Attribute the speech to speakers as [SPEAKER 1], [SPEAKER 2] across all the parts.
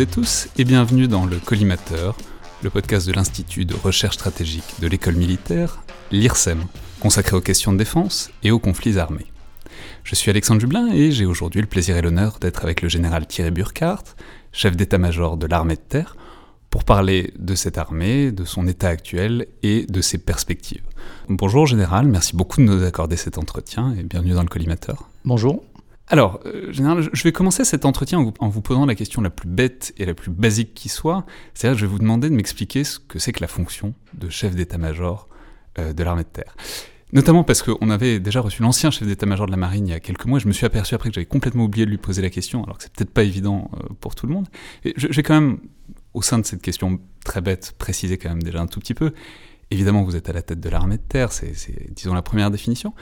[SPEAKER 1] et tous et bienvenue dans le Collimateur, le podcast de l'Institut de recherche stratégique de l'école militaire, l'IRSEM, consacré aux questions de défense et aux conflits armés. Je suis Alexandre Jublin et j'ai aujourd'hui le plaisir et l'honneur d'être avec le général Thierry Burkhardt, chef d'état-major de l'armée de terre, pour parler de cette armée, de son état actuel et de ses perspectives. Bonjour général, merci beaucoup de nous accorder cet entretien et bienvenue dans le collimateur.
[SPEAKER 2] Bonjour.
[SPEAKER 1] Alors, euh, général, je vais commencer cet entretien en vous, posant la question la plus bête et la plus basique qui soit. C'est-à-dire, je vais vous demander de m'expliquer ce que c'est que la fonction de chef d'état-major euh, de l'armée de terre. Notamment parce qu'on avait déjà reçu l'ancien chef d'état-major de la marine il y a quelques mois. Je me suis aperçu après que j'avais complètement oublié de lui poser la question, alors que c'est peut-être pas évident euh, pour tout le monde. Et je, vais quand même, au sein de cette question très bête, préciser quand même déjà un tout petit peu. Évidemment, vous êtes à la tête de l'armée de terre, c'est, disons, la première définition.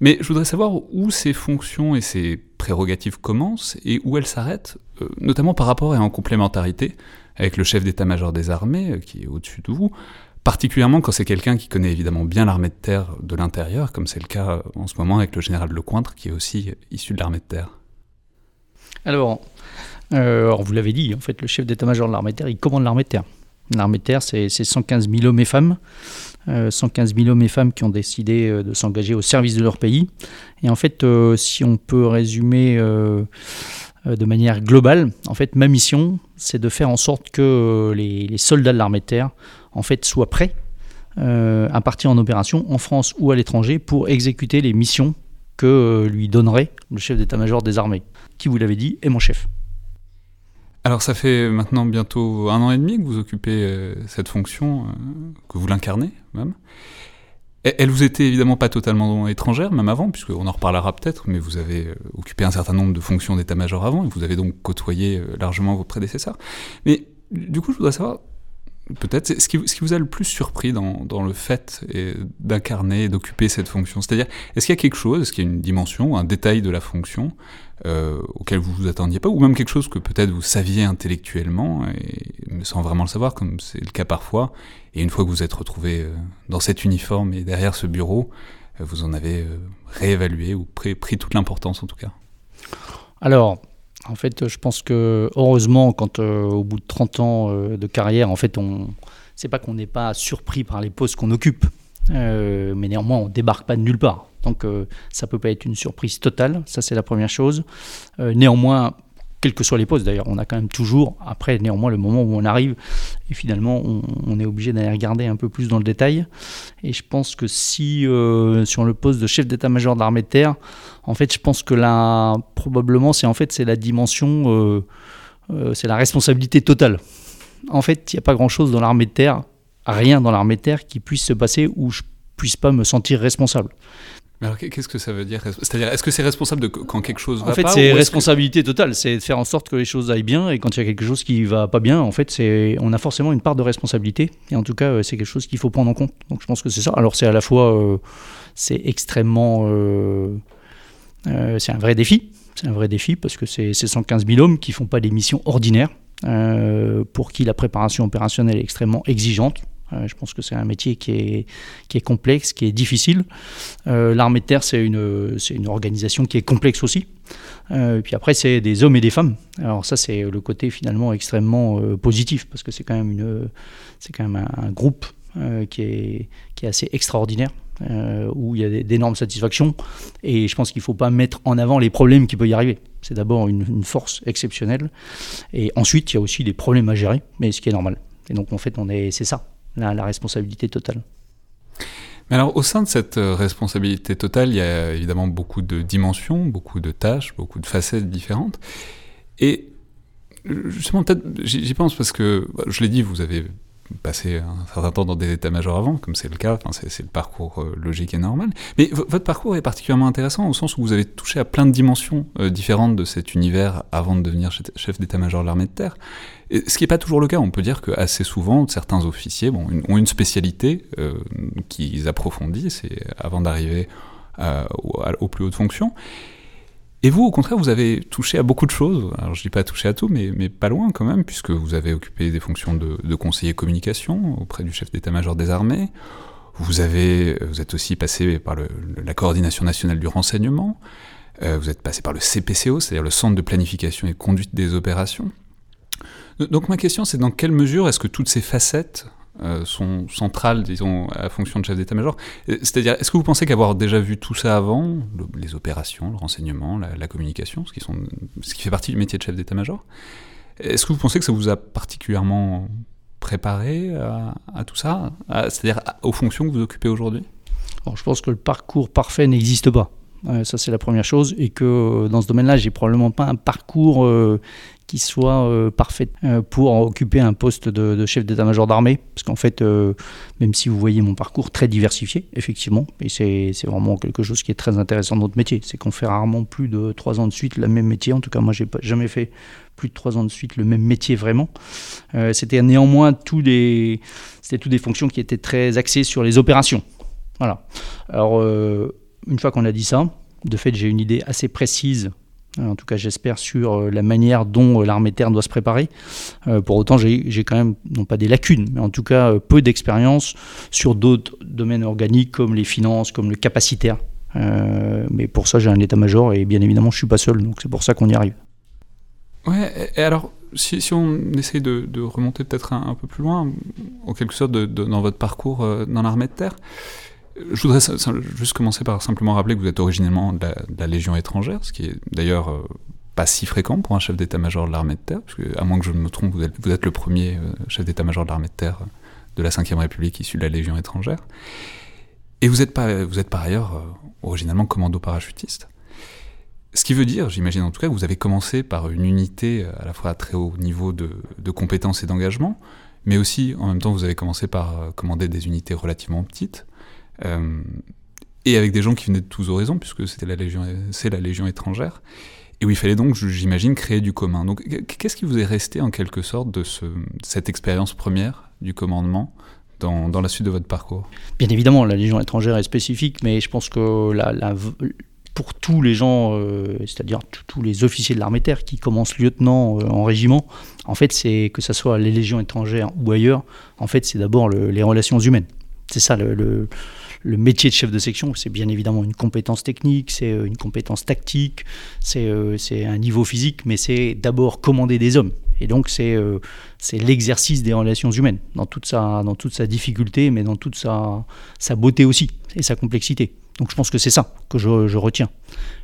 [SPEAKER 1] Mais je voudrais savoir où ces fonctions et ces prérogatives commencent et où elles s'arrêtent, euh, notamment par rapport et en complémentarité avec le chef d'état-major des armées, euh, qui est au-dessus de vous, particulièrement quand c'est quelqu'un qui connaît évidemment bien l'armée de terre de l'intérieur, comme c'est le cas euh, en ce moment avec le général Lecointre, qui est aussi issu de l'armée de terre.
[SPEAKER 2] Alors, alors vous l'avez dit, en fait, le chef d'état-major de l'armée de terre, il commande l'armée de terre. L'armée de terre, c'est 115 000 hommes et femmes. 115 euh, 000 hommes et femmes qui ont décidé euh, de s'engager au service de leur pays. Et en fait, euh, si on peut résumer de manière globale, en fait, ma mission, c'est de faire en sorte que les, soldats de l'armée de terre, en fait, soient prêts à partir en opération en France ou à l'étranger pour exécuter les missions que lui donnerait le chef d'état-major des armées, qui, vous l'avez dit, est mon chef.
[SPEAKER 1] Alors ça fait maintenant bientôt un an et demi que vous occupez euh, cette fonction, euh, que vous l'incarnez même. Elle vous était évidemment pas totalement étrangère, même avant, puisqu'on en reparlera peut-être, mais vous avez euh, occupé un certain nombre de fonctions d'état-major avant, et vous avez donc côtoyé largement vos prédécesseurs. Mais du coup, je voudrais savoir, peut-être, ce qui, vous a le plus surpris dans, le fait d'incarner d'occuper cette fonction? C'est-à-dire, est-ce qu'il y a quelque chose, est-ce qu'il y a une dimension, un détail de la fonction euh, auquel vous vous attendiez pas, ou même quelque chose que peut-être vous saviez intellectuellement, et, mais sans vraiment le savoir, comme c'est le cas parfois, et une fois que vous êtes retrouvé euh, dans cet uniforme et derrière ce bureau, euh, vous en avez réévalué ou pris toute l'importance en tout cas?
[SPEAKER 2] Alors, en fait, je pense que heureusement, quand au bout de 30 ans de carrière, en fait, on, c'est pas qu'on n'est pas surpris par les postes qu'on occupe, mais néanmoins, on débarque pas de nulle part. Donc euh, ça peut pas être une surprise totale, ça c'est la première chose. Euh, néanmoins, quels que soient les postes d'ailleurs, on a quand même toujours, après néanmoins le moment où on arrive, et finalement on, est obligé d'aller regarder un peu plus dans le détail. Et je pense que si euh, sur le poste de chef d'état-major de l'armée de terre, en fait je pense que là probablement c'est en fait c'est la dimension, c'est la responsabilité totale. En fait il n'y a pas grand-chose dans l'armée de terre, rien dans l'armée de terre qui puisse se passer où je puisse pas me sentir responsable.
[SPEAKER 1] Mais alors qu'est-ce que ça veut dire? C'est-à-dire, est-ce que c'est responsable de quand quelque chose va
[SPEAKER 2] pas En fait, c'est responsabilité totale. C'est de faire en sorte que les choses aillent bien. Et quand il y a quelque chose qui va pas bien, en fait, c'est on a forcément une part de responsabilité. Et en tout cas, euh, c'est quelque chose qu'il faut prendre en compte. Donc, je pense que c'est ça. Alors, c'est à la fois, euh, c'est extrêmement, euh, c'est un vrai défi. C'est un vrai défi parce que c'est 115 000 hommes qui font pas des missions ordinaires. pour qui la préparation opérationnelle est extrêmement exigeante. Euh, je pense que c'est un métier qui est, qui est complexe, qui est difficile. Euh, l'armée de terre, c'est une, une organisation qui est complexe aussi. Euh, puis après, c'est des hommes et des femmes. Alors ça, c'est le côté finalement extrêmement positif, parce que c'est quand même, une, quand même un, groupe qui, est, qui est assez extraordinaire. où il y a d'énormes satisfactions. Et je pense qu'il ne faut pas mettre en avant les problèmes qui peuvent y arriver. C'est d'abord une, une, force exceptionnelle. Et ensuite, il y a aussi des problèmes à gérer, mais ce qui est normal. Et donc, en fait, c'est ça la, responsabilité totale.
[SPEAKER 1] Mais alors, au sein de cette euh, responsabilité totale, il y a évidemment beaucoup de dimensions, beaucoup de tâches, beaucoup de facettes différentes. Et justement, peut-être, j'y pense parce que, bah, je l'ai dit, vous avez passé un certain temps dans des états-majors avant, comme c'est le cas, c'est le parcours euh, logique et normal. Mais votre parcours est particulièrement intéressant au sens où vous avez touché à plein de dimensions euh, différentes de cet univers avant de devenir chef d'état-major de l'armée de terre ce qui n'est pas toujours le cas. On peut dire que assez souvent, certains officiers ont une spécialité euh, qu'ils approfondissent avant d'arriver aux plus hautes fonctions. Et vous, au contraire, vous avez touché à beaucoup de choses. Alors, je dis pas touché à tout, mais, mais pas loin quand même, puisque vous avez occupé des fonctions de, conseiller communication auprès du chef d'état-major des armées. Vous, avez, vous êtes aussi passé par la coordination nationale du renseignement. Euh, vous êtes passé par le CPCO, c'est-à-dire le Centre de planification et conduite des opérations. Donc ma question, c'est dans quelle mesure est-ce que toutes ces facettes sont centrales, disons, à la fonction de chef d'état-major C'est-à-dire, est-ce que vous pensez qu'avoir déjà vu tout ça avant, les opérations, le renseignement, la, communication, ce qui, sont, ce qui fait partie du métier de chef d'état-major, est-ce que vous pensez que ça vous a particulièrement préparé à, tout ça C'est-à-dire aux fonctions que vous occupez aujourd'hui?
[SPEAKER 2] Je pense que le parcours parfait n'existe pas. Euh, ça, c'est la première chose. Et que euh, dans ce domaine-là, j'ai probablement pas un parcours euh, qui soit parfait pour occuper un poste de, chef d'état-major d'armée. Parce qu'en fait, même si vous voyez mon parcours très diversifié, effectivement, et c'est vraiment quelque chose qui est très intéressant dans notre métier, c'est qu'on fait rarement plus de trois ans de suite le même métier. En tout cas, moi, j'ai jamais fait plus de trois ans de suite le même métier vraiment. C'était néanmoins tous des, toutes des fonctions qui étaient très axées sur les opérations. Voilà. Alors une fois qu'on a dit ça, de fait, j'ai une idée assez précise, euh, en tout cas j'espère, sur euh, la manière dont euh, l'armée de terre doit se préparer. pour autant, j'ai quand même, non pas des lacunes, mais en tout cas peu d'expérience sur d'autres domaines organiques comme les finances, comme le capacitaire. mais pour ça, j'ai un état-major et bien évidemment, je ne suis pas seul, donc c'est pour ça qu'on y arrive.
[SPEAKER 1] Ouais, et alors, si, on essaye de, remonter peut-être un, peu plus loin, en quelque sorte dans votre parcours dans l'armée de terre, je voudrais juste commencer par simplement rappeler que vous êtes originellement de la, Légion étrangère, ce qui est d'ailleurs euh, pas si fréquent pour un chef d'état-major de l'armée de terre, parce que, à moins que je ne me trompe, vous êtes, le premier euh, chef d'état-major de l'armée de terre de la Ve République issu de la Légion étrangère. Et vous êtes, pas, vous êtes par ailleurs euh, originellement commando parachutiste. Ce qui veut dire, j'imagine en tout cas, que vous avez commencé par une unité à la fois à très haut niveau de, de compétences et d'engagement, mais aussi en même temps vous avez commencé par commander des unités relativement petites, euh, et avec des gens qui venaient de tous horizons, puisque c'était la légion, c'est la légion étrangère, et où il fallait donc, j'imagine, créer du commun. Donc, qu'est-ce qui vous est resté en quelque sorte de ce, cette expérience première du commandement dans, la suite de votre parcours?
[SPEAKER 2] Bien évidemment, la légion étrangère est spécifique, mais je pense que pour tous les gens, euh, c'est-à-dire tous les officiers de l'armée terre qui commencent lieutenant euh, en régiment, en fait, c'est que ce soit les légions étrangères ou ailleurs, en fait, c'est d'abord les relations humaines. C'est ça le métier de chef de section, c'est bien évidemment une compétence technique, c'est euh, une compétence tactique, euh, c'est un niveau physique, mais c'est d'abord commander des hommes. Et donc c'est euh, c'est l'exercice des relations humaines, dans toute, sa, dans toute sa difficulté, mais dans toute sa, sa beauté aussi, et sa complexité. Donc je pense que c'est ça que je, je, retiens.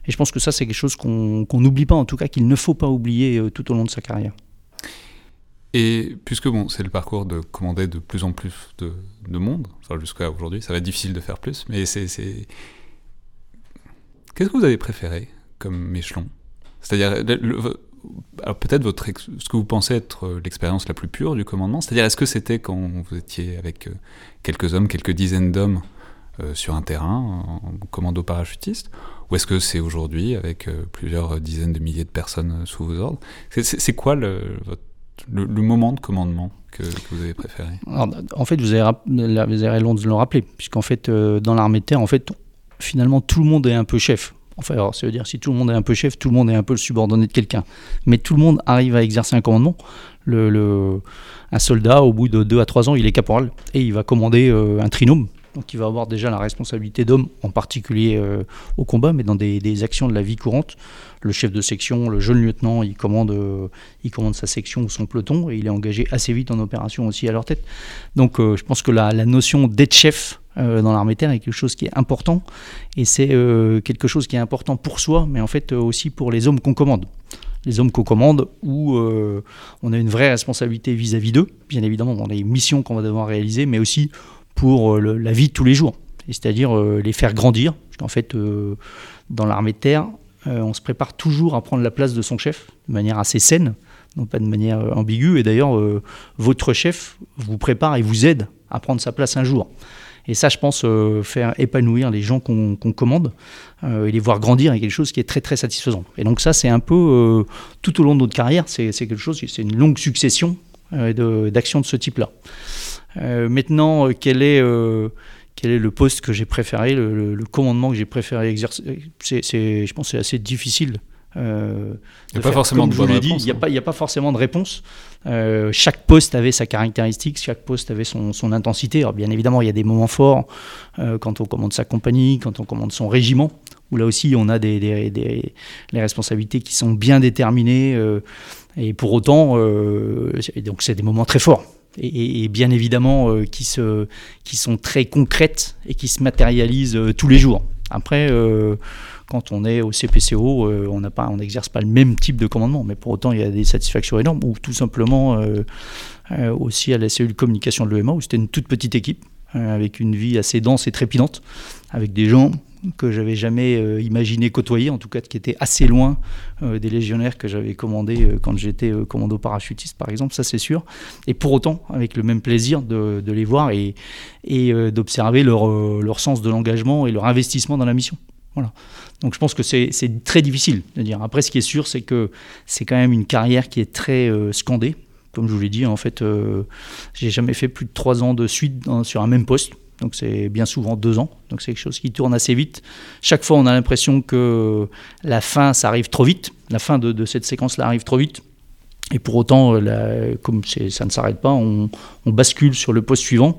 [SPEAKER 2] Et je pense que ça, c'est quelque chose qu'on n'oublie pas, en tout cas qu'il ne faut pas oublier tout au long de sa carrière.
[SPEAKER 1] Et puisque bon, c'est le parcours de commander de plus en plus de, de monde, jusqu'à aujourd'hui, ça va être difficile de faire plus, mais c'est. Qu'est-ce que vous avez préféré comme échelon? C'est-à-dire, peut-être ce que vous pensez être l'expérience la plus pure du commandement, c'est-à-dire est-ce que c'était quand vous étiez avec euh, quelques hommes, quelques dizaines d'hommes euh, sur un terrain, en commando parachutiste, ou est-ce que c'est aujourd'hui avec euh, plusieurs dizaines de milliers de personnes sous vos ordres? C'est quoi le, votre le, moment de commandement que, vous avez préféré
[SPEAKER 2] En fait, vous avez, vous avez de le rappeler, puisqu'en fait, euh, dans l'armée de terre, en fait, finalement, tout le monde est un peu chef. Enfin, ça veut dire si tout le monde est un peu chef, tout le monde est un peu le subordonné de quelqu'un. Mais tout le monde arrive à exercer un commandement. Le, un soldat, au bout de 2 à 3 ans, il est caporal et il va commander euh, un trinôme. Donc il va avoir déjà la responsabilité d'homme, en particulier euh, au combat, mais dans des, actions de la vie courante. Le chef de section, le jeune lieutenant, il commande, euh, il commande sa section ou son peloton et il est engagé assez vite en opération aussi à leur tête. Donc euh, je pense que la, notion d'être chef dans l'armée terre est quelque chose qui est important et c'est quelque chose qui est important pour soi, mais en fait aussi pour les hommes qu'on commande les hommes qu'on commande, où on a une vraie responsabilité vis-à-vis d'eux, bien évidemment dans les missions qu'on va devoir réaliser, mais aussi pour euh, la vie de tous les jours, c'est-à-dire euh, les faire grandir. Qu'en fait, euh, dans l'armée de terre, on se prépare toujours à prendre la place de son chef de manière assez saine, non pas de manière ambiguë. Et d'ailleurs, votre chef vous prépare et vous aide à prendre sa place un jour. Et ça, je pense, faire épanouir les gens qu'on commande et les voir grandir est quelque chose qui est très très satisfaisant. Et donc ça, c'est un peu tout au long de notre carrière, c'est quelque chose, c'est une longue succession d'actions de, ce type-là. Euh, maintenant, euh, quel est euh, quel est le poste que j'ai préféré, le, commandement que j'ai préféré exercer? C'est, Je pense que c'est assez difficile.
[SPEAKER 1] Euh, il n'y a pas forcément de réponse.
[SPEAKER 2] Il n'y a, a, pas forcément de réponse. chaque poste avait sa caractéristique, chaque poste avait son, son intensité. Alors bien évidemment, il y a des moments forts quand on commande sa compagnie, quand on commande son régiment, où là aussi on a des, les responsabilités qui sont bien déterminées, et pour autant, donc c'est des moments très forts. Et, bien évidemment qui, se, qui sont très concrètes et qui se matérialisent tous les jours. Après, quand on est au CPCO, euh, on n'exerce pas le même type de commandement, mais pour autant il y a des satisfactions énormes, ou tout simplement euh, euh, aussi à la cellule communication de l'EMA, où c'était une toute petite équipe, avec une vie assez dense et trépidante, avec des gens que j'avais jamais imaginé côtoyer, en tout cas qui étaient assez loin des légionnaires que j'avais commandés quand j'étais commando parachutiste, par exemple, ça c'est sûr. Et pour autant, avec le même plaisir de, les voir et, d'observer leur, sens de l'engagement et leur investissement dans la mission. Voilà. Donc je pense que c'est très difficile de dire. Après, ce qui est sûr, c'est que c'est quand même une carrière qui est très euh, scandée. Comme je vous l'ai dit, en fait, euh, j'ai jamais fait plus de trois ans de suite sur un même poste. Donc c'est bien souvent deux ans. Donc c'est quelque chose qui tourne assez vite. Chaque fois, on a l'impression que la fin, ça arrive trop vite. La fin de, cette séquence-là arrive trop vite. Et pour autant, euh, comme ça ne s'arrête pas, on, bascule sur le poste suivant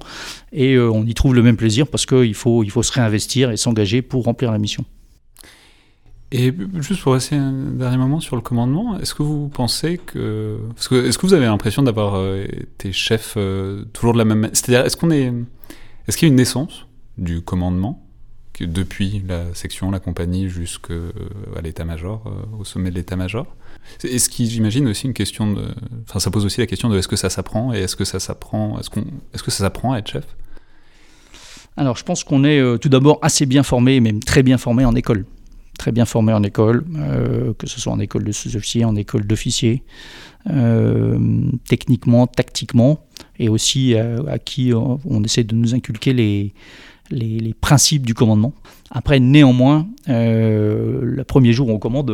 [SPEAKER 2] et on y trouve le même plaisir parce qu'il faut, il faut se réinvestir et s'engager pour remplir la mission.
[SPEAKER 1] Et juste pour rester un dernier moment sur le commandement, est-ce que vous pensez que... Est-ce que vous avez l'impression d'avoir euh, été chef euh, toujours de la même... C'est-à-dire, est-ce qu'on est... Est-ce qu'il y a une naissance du commandement que depuis la section, la compagnie, jusqu'à l'état-major, euh, au sommet de l'état-major? Est-ce qu'il, j'imagine, aussi une question de... Enfin, ça pose aussi la question de est-ce que ça s'apprend et est-ce que ça s'apprend... Est-ce, qu'on... est-ce que ça s'apprend à être chef?
[SPEAKER 2] Alors, je pense qu'on est tout d'abord assez bien formé, même très bien formé en école. Très bien formés en école, euh, que ce soit en école de sous-officiers, en école d'officiers, euh, techniquement, tactiquement, et aussi euh, à, qui on essaie de nous inculquer les, les, principes du commandement. Après, néanmoins, le premier jour où on commande,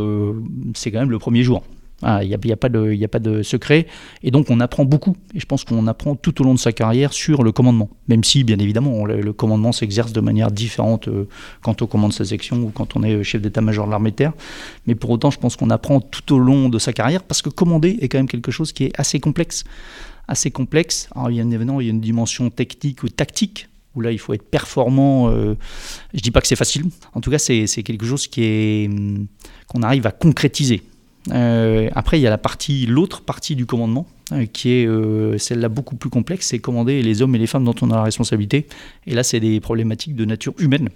[SPEAKER 2] c'est quand même le premier jour. Il ah, n'y a, a, pas de, a pas de secret. Et donc on apprend beaucoup. Et je pense qu'on apprend tout au long de sa carrière sur le commandement. Même si, bien évidemment, le, commandement s'exerce de manière différente euh, quand on commande sa section ou quand on est euh, chef d'état-major de l'armée terre. Mais pour autant, je pense qu'on apprend tout au long de sa carrière parce que commander est quand même quelque chose qui est assez complexe. Assez complexe. Il y a, il y a une dimension technique ou tactique où là il faut être performant. Euh, je dis pas que c'est facile. En tout cas, c'est quelque chose qui est hum, qu'on arrive à concrétiser. Euh, après, il y a la partie, l'autre partie du commandement, euh, qui est euh, celle-là beaucoup plus complexe, c'est commander les hommes et les femmes dont on a la responsabilité. Et là, c'est des problématiques de nature humaine.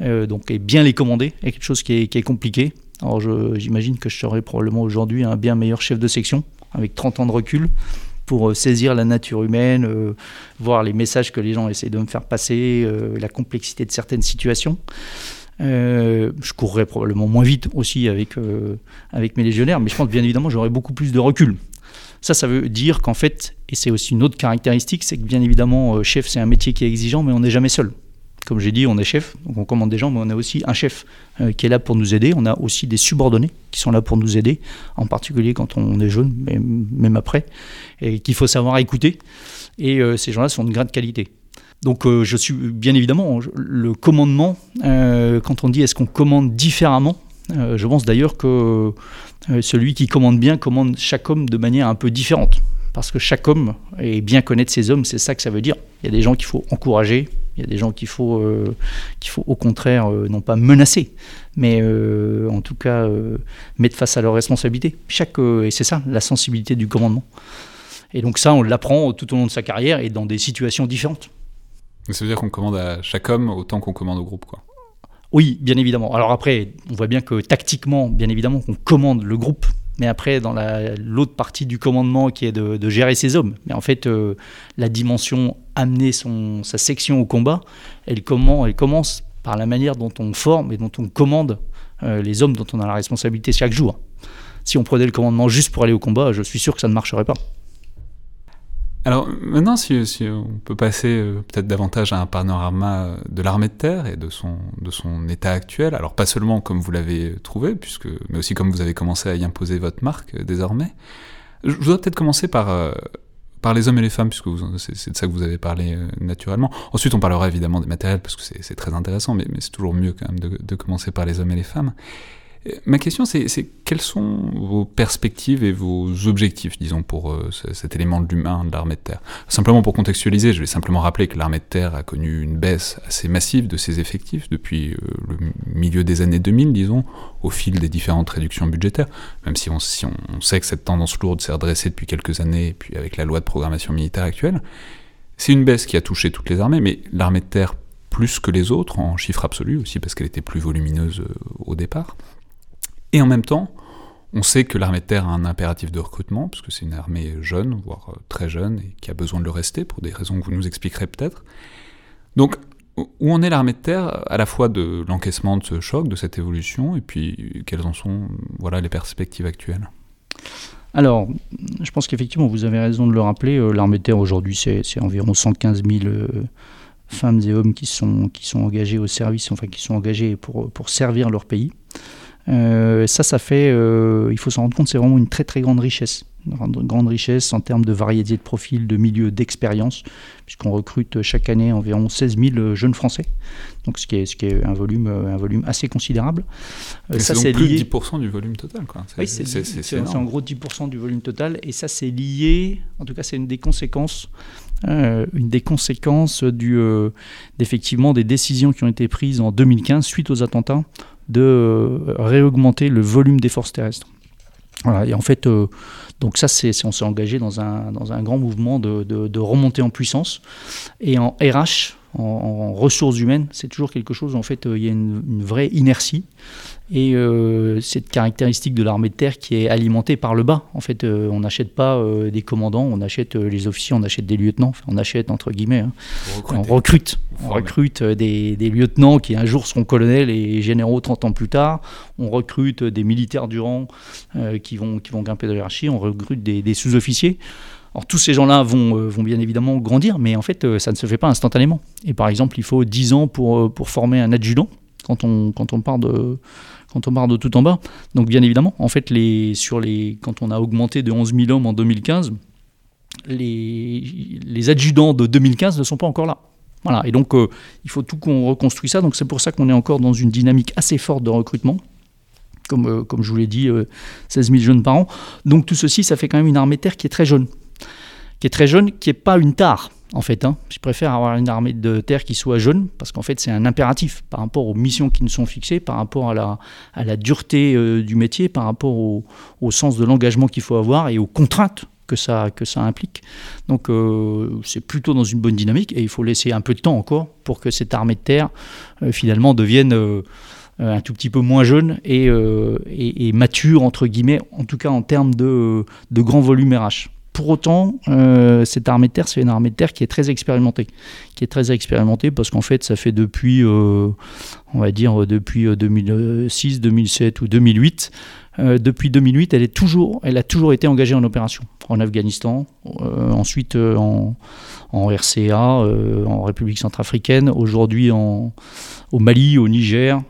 [SPEAKER 2] donc, et bien les commander est quelque chose qui est, compliqué. Alors, j'imagine que je serais probablement aujourd'hui un bien meilleur chef de section, avec 30 ans de recul, pour saisir la nature humaine, voir les messages que les gens essaient de me faire passer, la complexité de certaines situations. Euh, je courrais probablement moins vite aussi avec, euh, avec mes légionnaires, mais je pense bien évidemment j'aurais beaucoup plus de recul. Ça, ça veut dire qu'en fait, et c'est aussi une autre caractéristique, c'est que bien évidemment, euh, chef, c'est un métier qui est exigeant, mais on n'est jamais seul. Comme j'ai dit, on est chef, donc on commande des gens, mais on a aussi un chef qui est là pour nous aider. On a aussi des subordonnés qui sont là pour nous aider, en particulier quand on est jeune, mais même après, et qu'il faut savoir écouter. Et ces gens-là sont de grande qualité. Donc euh, je suis bien évidemment le commandement. Euh, quand on dit est-ce qu'on commande différemment, euh, je pense d'ailleurs que celui qui commande bien commande chaque homme de manière un peu différente. Parce que chaque homme, et bien connaître ses hommes, c'est ça que ça veut dire. Il y a des gens qu'il faut encourager, il y a des gens qu'il faut, qu'il faut au contraire non pas menacer, mais en tout cas mettre face à leurs responsabilités. Chaque, et c'est ça la sensibilité du commandement. Et donc ça, on l'apprend tout au long de sa carrière et dans des situations différentes.
[SPEAKER 1] Ça veut dire qu'on commande à chaque homme autant qu'on commande au groupe, quoi.
[SPEAKER 2] Oui, bien évidemment. Alors après, on voit bien que tactiquement, bien évidemment, qu'on commande le groupe. Mais après, dans l'autre partie du commandement qui est de, gérer ses hommes. Mais en fait, euh, la dimension amener son, sa section au combat, elle, commence par la manière dont on forme et dont on commande euh, les hommes dont on a la responsabilité chaque jour. Si on prenait le commandement juste pour aller au combat, je suis sûr que ça ne marcherait pas.
[SPEAKER 1] Alors maintenant, si, on peut passer euh, peut-être davantage à un panorama euh, de l'armée de terre et de son, de son état actuel, alors pas seulement comme vous l'avez trouvé, puisque, mais aussi comme vous avez commencé à y imposer votre marque euh, désormais. Je voudrais peut-être commencer par, par les hommes et les femmes, puisque c'est de ça que vous avez parlé naturellement. Ensuite, on parlera évidemment des matériels, parce que c'est très intéressant, mais, c'est toujours mieux quand même de, commencer par les hommes et les femmes. Ma question, c'est quelles sont vos perspectives et vos objectifs, disons, pour euh, cet élément de l'humain de l'armée de terre? Simplement pour contextualiser, je vais simplement rappeler que l'armée de terre a connu une baisse assez massive de ses effectifs depuis euh, le milieu des années 2000, disons, au fil des différentes réductions budgétaires, même si on, sait que cette tendance lourde s'est redressée depuis quelques années, puis avec la loi de programmation militaire actuelle. C'est une baisse qui a touché toutes les armées, mais l'armée de terre plus que les autres, en chiffres absolus aussi, parce qu'elle était plus volumineuse euh, au départ. Et en même temps, on sait que l'armée de terre a un impératif de recrutement, puisque c'est une armée jeune, voire euh, très jeune, et qui a besoin de le rester, pour des raisons que vous nous expliquerez peut-être. Donc, où en est l'armée de terre, à la fois de l'encaissement de ce choc, de cette évolution, et puis quelles en sont voilà, les perspectives actuelles?
[SPEAKER 2] Alors, je pense qu'effectivement, vous avez raison de le rappeler, euh, l'armée de terre aujourd'hui, c'est environ 115 000 euh, femmes et hommes qui sont, qui sont engagés au service, enfin qui sont engagés pour, pour servir leur pays. Euh, ça, ça fait, euh, il faut s'en rendre compte, c'est vraiment une très très grande richesse. Une grande richesse en termes de variété de profils, de milieux, d'expérience, puisqu'on recrute chaque année environ 16 000 jeunes Français, donc ce qui est, ce qui est un, volume, euh, un volume assez considérable.
[SPEAKER 1] ça, c'est plus lié... de 10% du volume total.
[SPEAKER 2] Oui, c'est en gros 10% du volume total, et ça, c'est lié, en tout cas, c'est une des conséquences une des conséquences du, d'effectivement des décisions qui ont été prises en 2015 suite aux attentats de euh, réaugmenter le volume des forces terrestres. Voilà, et en fait, euh, donc ça, c'est, on s'est engagé dans un, dans un grand mouvement de, de remontée en puissance. Et en RH, en, ressources humaines, c'est toujours quelque chose, en fait, euh, il y a une, une vraie inertie. Et euh, cette caractéristique de l'armée de terre qui est alimentée par le bas. En fait, euh, on n'achète pas euh, des commandants, on achète les officiers, on achète des lieutenants, on achète entre guillemets. Hein. On recrute. On recrute des, des, lieutenants qui un jour seront colonels et généraux 30 ans plus tard. On recrute des militaires du rang qui, vont, qui vont grimper de hiérarchie. On recrute des, des sous-officiers. Alors tous ces gens-là vont, vont, bien évidemment grandir, mais en fait, ça ne se fait pas instantanément. Et par exemple, il faut 10 ans pour, pour former un adjudant quand on, part de tout en bas. Donc bien évidemment, en fait, sur les, quand on a augmenté de 11 000 hommes en 2015, les, adjudants de 2015 ne sont pas encore là. Voilà, et donc euh, il faut tout qu'on reconstruise ça. Donc c'est pour ça qu'on est encore dans une dynamique assez forte de recrutement. Comme, euh, je vous l'ai dit, 16 euh, 000 jeunes par an. Donc tout ceci, ça fait quand même une armée de terre qui est très jeune. Très jeune, qui n'est pas une tare en fait. Hein. Je préfère avoir une armée de terre qui soit jeune, parce qu'en fait, c'est un impératif par rapport aux missions qui nous sont fixées, par rapport à la, dureté euh, du métier, par rapport au, sens de l'engagement qu'il faut avoir et aux contraintes que ça, que ça implique. Donc, euh, c'est plutôt dans une bonne dynamique, et il faut laisser un peu de temps encore pour que cette armée de terre, euh, finalement, devienne un tout petit peu moins jeune et, mature, entre guillemets, en tout cas en termes de, de grand volume RH. Pour autant, euh, cette armée de terre, c'est une armée de terre qui est très expérimentée. Qui est très expérimentée parce qu'en fait, ça fait depuis, euh, on va dire, depuis 2006, euh, 2007 ou 2008. depuis 2008, elle, est toujours, elle a toujours été engagée en opération. En Afghanistan, ensuite en, en, RCA, en République centrafricaine, aujourd'hui au Mali, au Niger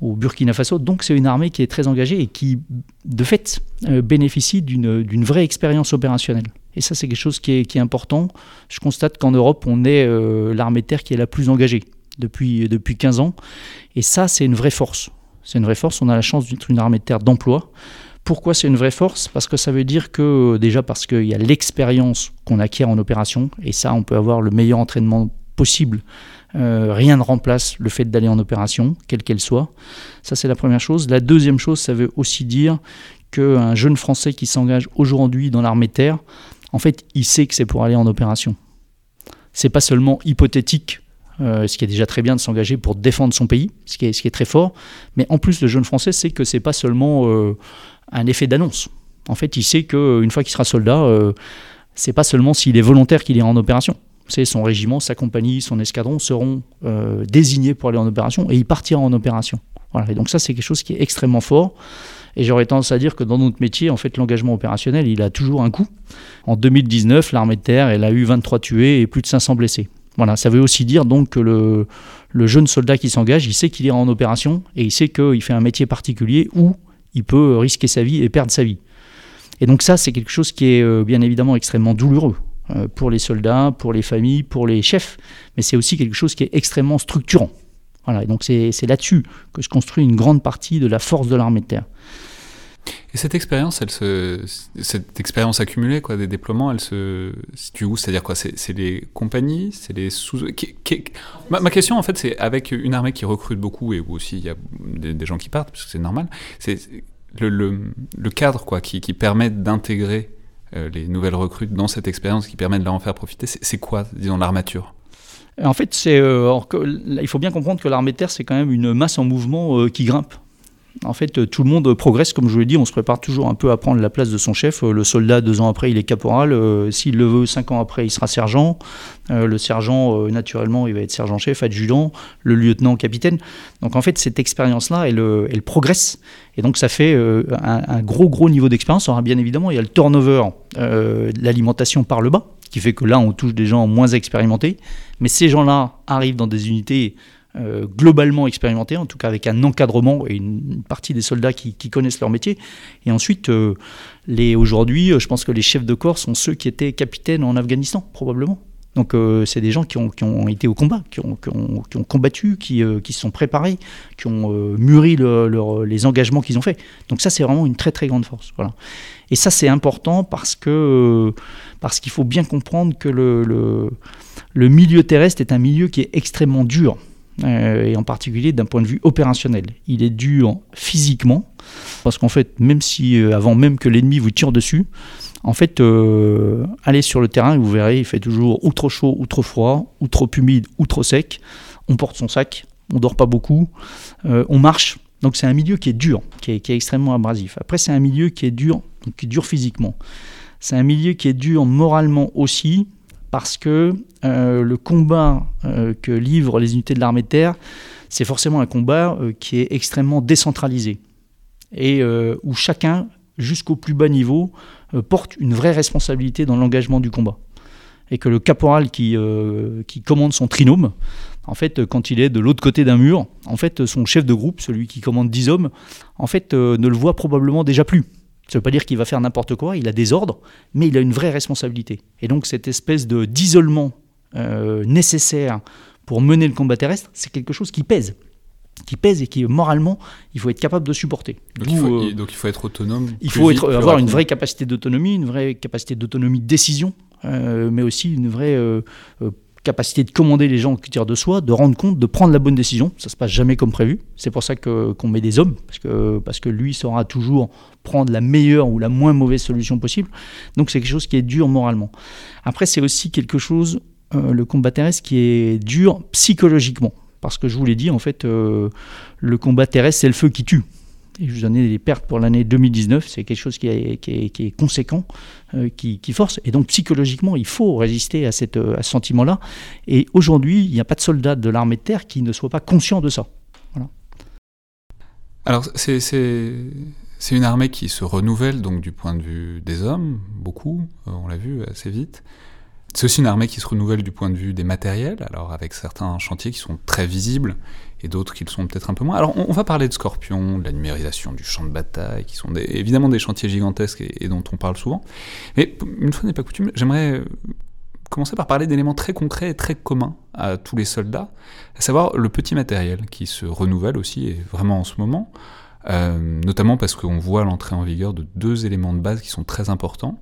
[SPEAKER 2] au Burkina Faso. Donc c'est une armée qui est très engagée et qui, de fait, euh, bénéficie d'une vraie expérience opérationnelle. Et ça, c'est quelque chose qui est, qui est, important. Je constate qu'en Europe, on est euh, l'armée de terre qui est la plus engagée depuis, depuis 15 ans. Et ça, c'est une vraie force. C'est une vraie force. On a la chance d'être une armée de terre d'emploi. Pourquoi c'est une vraie force? Parce que ça veut dire que, déjà, parce qu'il y a l'expérience qu'on acquiert en opération. Et ça, on peut avoir le meilleur entraînement possible euh, rien ne remplace le fait d'aller en opération, quelle qu'elle soit. Ça, c'est la première chose. La deuxième chose, ça veut aussi dire qu'un jeune Français qui s'engage aujourd'hui dans l'armée terre, en fait, il sait que c'est pour aller en opération. C'est pas seulement hypothétique, euh, ce qui est déjà très bien de s'engager pour défendre son pays, ce qui est, très fort, mais en plus, le jeune Français sait que c'est pas seulement euh, un effet d'annonce. En fait, il sait qu'une fois qu'il sera soldat, c'est pas seulement s'il est volontaire qu'il ira en opération son régiment, sa compagnie, son escadron seront euh, désignés pour aller en opération et il partira en opération. Voilà. Et donc ça, c'est quelque chose qui est extrêmement fort. Et j'aurais tendance à dire que dans notre métier, en fait, l'engagement opérationnel, il a toujours un coût. En 2019, l'armée de terre, elle a eu 23 tués et plus de 500 blessés. Voilà, ça veut aussi dire donc que le, jeune soldat qui s'engage, il sait qu'il ira en opération et il sait qu'il fait un métier particulier où il peut risquer sa vie et perdre sa vie. Et donc ça, c'est quelque chose qui est euh, bien évidemment extrêmement douloureux. Euh, pour les soldats, pour les familles, pour les chefs, mais c'est aussi quelque chose qui est extrêmement structurant. Voilà, et donc c'est là-dessus que se construit une grande partie de la force de l'armée de terre.
[SPEAKER 1] Et cette expérience, elle se, cette expérience accumulée quoi, des déploiements, elle se situe où? C'est-à-dire quoi? C'est les compagnies? C'est les sous ma, question en fait, c'est avec une armée qui recrute beaucoup et où aussi il y a des, gens qui partent, parce que c'est normal. C'est le, cadre quoi, qui, permet d'intégrer les nouvelles recrutes dans cette expérience, qui permet de leur en faire profiter. C'est quoi, disons, l'armature?
[SPEAKER 2] En fait, c'est, euh, il faut bien comprendre que l'armée de terre, c'est quand même une masse en mouvement euh, qui grimpe. En fait, euh, tout le monde progresse, comme je vous l'ai dit, on se prépare toujours un peu à prendre la place de son chef. Euh, le soldat, deux ans après, il est caporal. Euh, s'il le veut, cinq ans après, il sera sergent. le sergent, naturellement, il va être sergent-chef, adjudant. Le lieutenant, capitaine. Donc, en fait, cette expérience-là, elle, progresse. Et donc, ça fait un, gros, gros niveau d'expérience. Alors, bien évidemment, il y a le turnover, l'alimentation par le bas, qui fait que là, on touche des gens moins expérimentés. Mais ces gens-là arrivent dans des unités euh, globalement expérimenté, en tout cas avec un encadrement et une partie des soldats qui, connaissent leur métier. Et ensuite, euh, aujourd'hui, euh, je pense que les chefs de corps sont ceux qui étaient capitaines en Afghanistan, probablement. Donc c'est des gens qui ont, qui ont, été au combat, qui ont, qui ont, combattu, qui, se sont préparés, qui ont mûri les engagements qu'ils ont faits. Donc ça c'est vraiment une très très grande force. Voilà. Et ça c'est important parce que parce qu'il faut bien comprendre que le, le milieu terrestre est un milieu qui est extrêmement dur. Euh, et en particulier d'un point de vue opérationnel. Il est dur physiquement, parce qu'en fait, même si euh, avant même que l'ennemi vous tire dessus, en fait, euh, allez sur le terrain et vous verrez, il fait toujours ou trop chaud ou trop froid, ou trop humide ou trop sec. On porte son sac, on dort pas beaucoup, on marche. Donc c'est un milieu qui est dur, qui est, extrêmement abrasif. Après, c'est un milieu qui est dur, qui est dur physiquement. C'est un milieu qui est dur moralement aussi, parce que euh, le combat euh, que livrent les unités de l'armée de terre, c'est forcément un combat euh, qui est extrêmement décentralisé et où chacun, jusqu'au plus bas niveau, porte une vraie responsabilité dans l'engagement du combat. Et que le caporal qui, commande son trinôme, en fait, quand il est de l'autre côté d'un mur, en fait, son chef de groupe, celui qui commande 10 hommes, en fait, ne le voit probablement déjà plus. Ça ne veut pas dire qu'il va faire n'importe quoi, il a des ordres, mais il a une vraie responsabilité. Et donc cette espèce de d'isolement euh, nécessaire pour mener le combat terrestre, c'est quelque chose qui pèse qui pèse et qui moralement il faut être capable de supporter.
[SPEAKER 1] Donc, il faut, euh, donc il faut, être autonome.
[SPEAKER 2] Il faut être, avoir une vraie capacité d'autonomie, une vraie capacité d'autonomie de décision, euh, mais aussi une vraie capacité de commander les gens qui tirent de soi, de rendre compte, de prendre la bonne décision. Ça se passe jamais comme prévu. C'est pour ça que qu'on met des hommes, parce que parce que lui saura toujours prendre la meilleure ou la moins mauvaise solution possible. Donc c'est quelque chose qui est dur moralement. Après c'est aussi quelque chose, euh, le combat terrestre, qui est dur psychologiquement, parce que je vous l'ai dit en fait, euh, le combat terrestre c'est le feu qui tue je vous donne les pertes pour l'année 2019, c'est quelque chose qui est, conséquent, euh, qui, force. Et donc psychologiquement, il faut résister à, cette, à ce sentiment-là. Et aujourd'hui, il n'y a pas de soldat de l'armée de terre qui ne soit pas conscient de ça.
[SPEAKER 1] Alors, c'est, c'est une armée qui se renouvelle, donc du point de vue des hommes, beaucoup, euh, on l'a vu assez vite. C'est aussi une armée qui se renouvelle du point de vue des matériels, alors avec certains chantiers qui sont très visibles et d'autres qui le sont peut-être un peu moins. Alors on, va parler de Scorpion, de la numérisation du champ de bataille, qui sont évidemment des chantiers gigantesques et, dont on parle souvent. Mais une fois n'est pas coutume, j'aimerais euh, commencer par parler d'éléments très concrets et très communs à tous les soldats, à savoir le petit matériel qui se renouvelle aussi, et vraiment en ce moment. Euh, notamment parce qu'on voit l'entrée en vigueur de deux éléments de base qui sont très importants,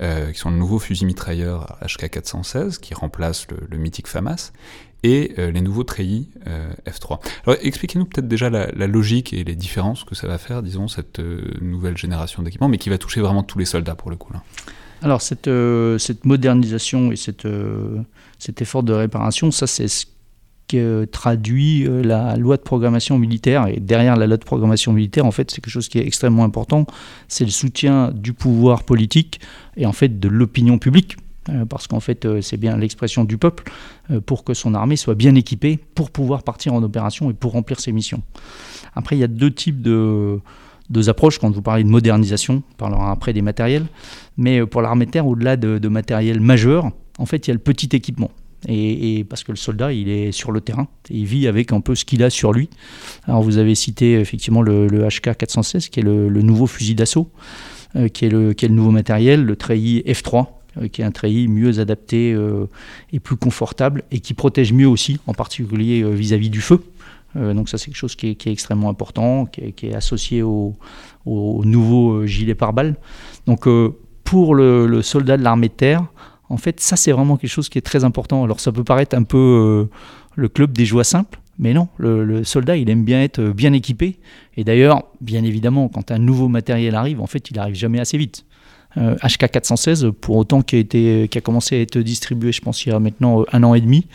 [SPEAKER 1] qui sont le nouveau fusil mitrailleur HK416 qui remplace le, mythique FAMAS et euh, les nouveaux treillis F3. Alors expliquez-nous peut-être déjà la, logique et les différences que ça va faire, disons, cette nouvelle génération d'équipements, mais qui va toucher vraiment tous les soldats pour le coup. Là.
[SPEAKER 2] Alors cette, cette modernisation et cette, cet effort de réparation, ça c'est ce traduit euh, la loi de programmation militaire. Et derrière la loi de programmation militaire, en fait, c'est quelque chose qui est extrêmement important. C'est le soutien du pouvoir politique et en fait de l'opinion publique. Euh, parce qu'en fait, euh, c'est bien l'expression du peuple pour que son armée soit bien équipée pour pouvoir partir en opération et pour remplir ses missions. Après, il y a deux types de, deux approches. Quand vous parlez de modernisation, on parlera après des matériels. Mais pour l'armée de terre, au-delà de, de matériel majeur, en fait, il y a le petit équipement. Et, parce que le soldat, il est sur le terrain, il vit avec un peu ce qu'il a sur lui. Alors vous avez cité effectivement le, HK 416, qui est le, nouveau fusil d'assaut, euh, qui, est le, le nouveau matériel, le treillis F3, euh, qui est un treillis mieux adapté euh, et plus confortable, et qui protège mieux aussi, en particulier vis-à-vis du feu. donc ça c'est quelque chose qui est, extrêmement important, qui est, associé au, nouveau gilet pare-balles. Donc pour le, soldat de l'armée de terre, en fait ça c'est vraiment quelque chose qui est très important. Alors ça peut paraître un peu le club des joies simples, mais non, le, soldat, il aime bien être bien équipé. Et d'ailleurs, bien évidemment, quand un nouveau matériel arrive, en fait, il arrive jamais assez vite. HK euh, 416, pour autant qui a, été, a commencé à être distribué, je pense, il y a maintenant euh, un an et demi,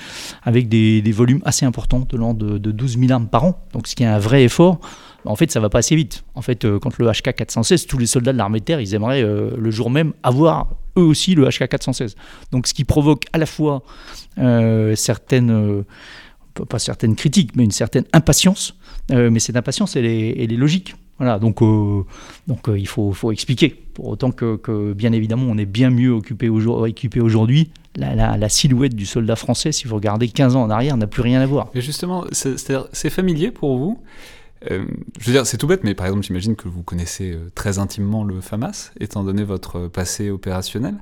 [SPEAKER 2] avec des, volumes assez importants, de l'ordre de, 12 000 armes par an. Donc, ce qui est un vrai effort. En fait, ça va pas assez vite. En fait, euh, quand le HK 416, tous les soldats de l'armée de terre, ils aimeraient le jour même avoir eux aussi le HK 416. Donc, ce qui provoque à la fois certaines pas certaines critiques, mais une certaine impatience. Euh, mais cette impatience, elle est, elle est logique. Voilà, donc, euh, donc euh, il faut, faut, expliquer. Pour autant que, bien évidemment, on est bien mieux occupé équipé aujourd'hui. La, la, silhouette du soldat français, si vous regardez 15 ans en arrière, n'a plus rien à voir.
[SPEAKER 1] Et justement, c'est familier pour vous Je veux dire, c'est tout bête, mais par exemple, j'imagine que vous connaissez très intimement le FAMAS, étant donné votre passé opérationnel.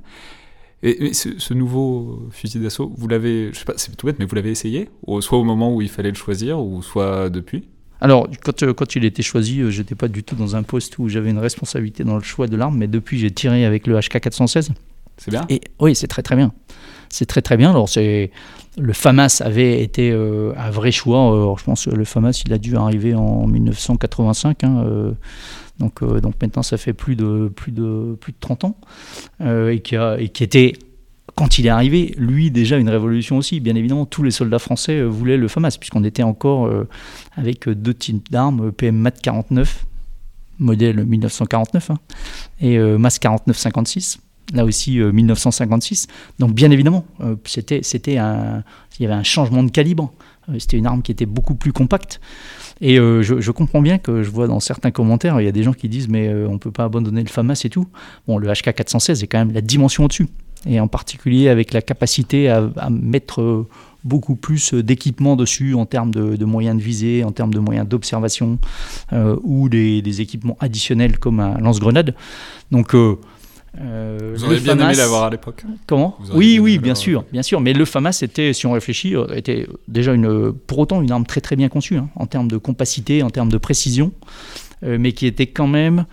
[SPEAKER 1] Et, ce, nouveau fusil d'assaut, vous l'avez, je sais pas, c'est tout bête, mais vous l'avez essayé? Soit au moment où il fallait le choisir, ou soit depuis?
[SPEAKER 2] Alors, quand, euh, quand il était choisi, euh, j'étais pas du tout dans un poste où j'avais une responsabilité dans le choix de l'arme, mais depuis, j'ai tiré avec le HK416.
[SPEAKER 1] C'est bien?
[SPEAKER 2] Et oui, c'est très très bien. C'est très très bien. Alors, le FAMAS avait été euh, un vrai choix. je pense que le FAMAS, il a dû arriver en 1985. Hein, donc, euh, donc maintenant ça fait plus de, plus de, plus de 30 ans, euh, et, qui était quand il est arrivé, lui déjà une révolution aussi. Bien évidemment, tous les soldats français euh, voulaient le FAMAS, puisqu'on était encore avec deux types d'armes, PM MAT 49, modèle 1949, hein, et MAS 4956, là aussi 1956. Donc bien évidemment, c'était, c'était un, il y avait un changement de calibre. C'était une arme qui était beaucoup plus compacte. Et euh, je, comprends bien que je vois dans certains commentaires, il y a des gens qui disent mais euh, on ne peut pas abandonner le FAMAS et tout. Bon, le HK 416 est quand même la dimension au-dessus. Et en particulier avec la capacité à, mettre euh, beaucoup plus d'équipements dessus en termes de, moyens de visée, en termes de moyens d'observation ou des, équipements additionnels comme un lance-grenade. Donc
[SPEAKER 1] euh, vous auriez bien aimé l'avoir à l'époque.
[SPEAKER 2] Comment Oui, oui, bien sûr, bien sûr. Mais le FAMAS était, si on réfléchit, euh, était déjà une, pour autant une arme très très bien conçue hein, en termes de compacité, en termes de précision, euh, mais qui était quand même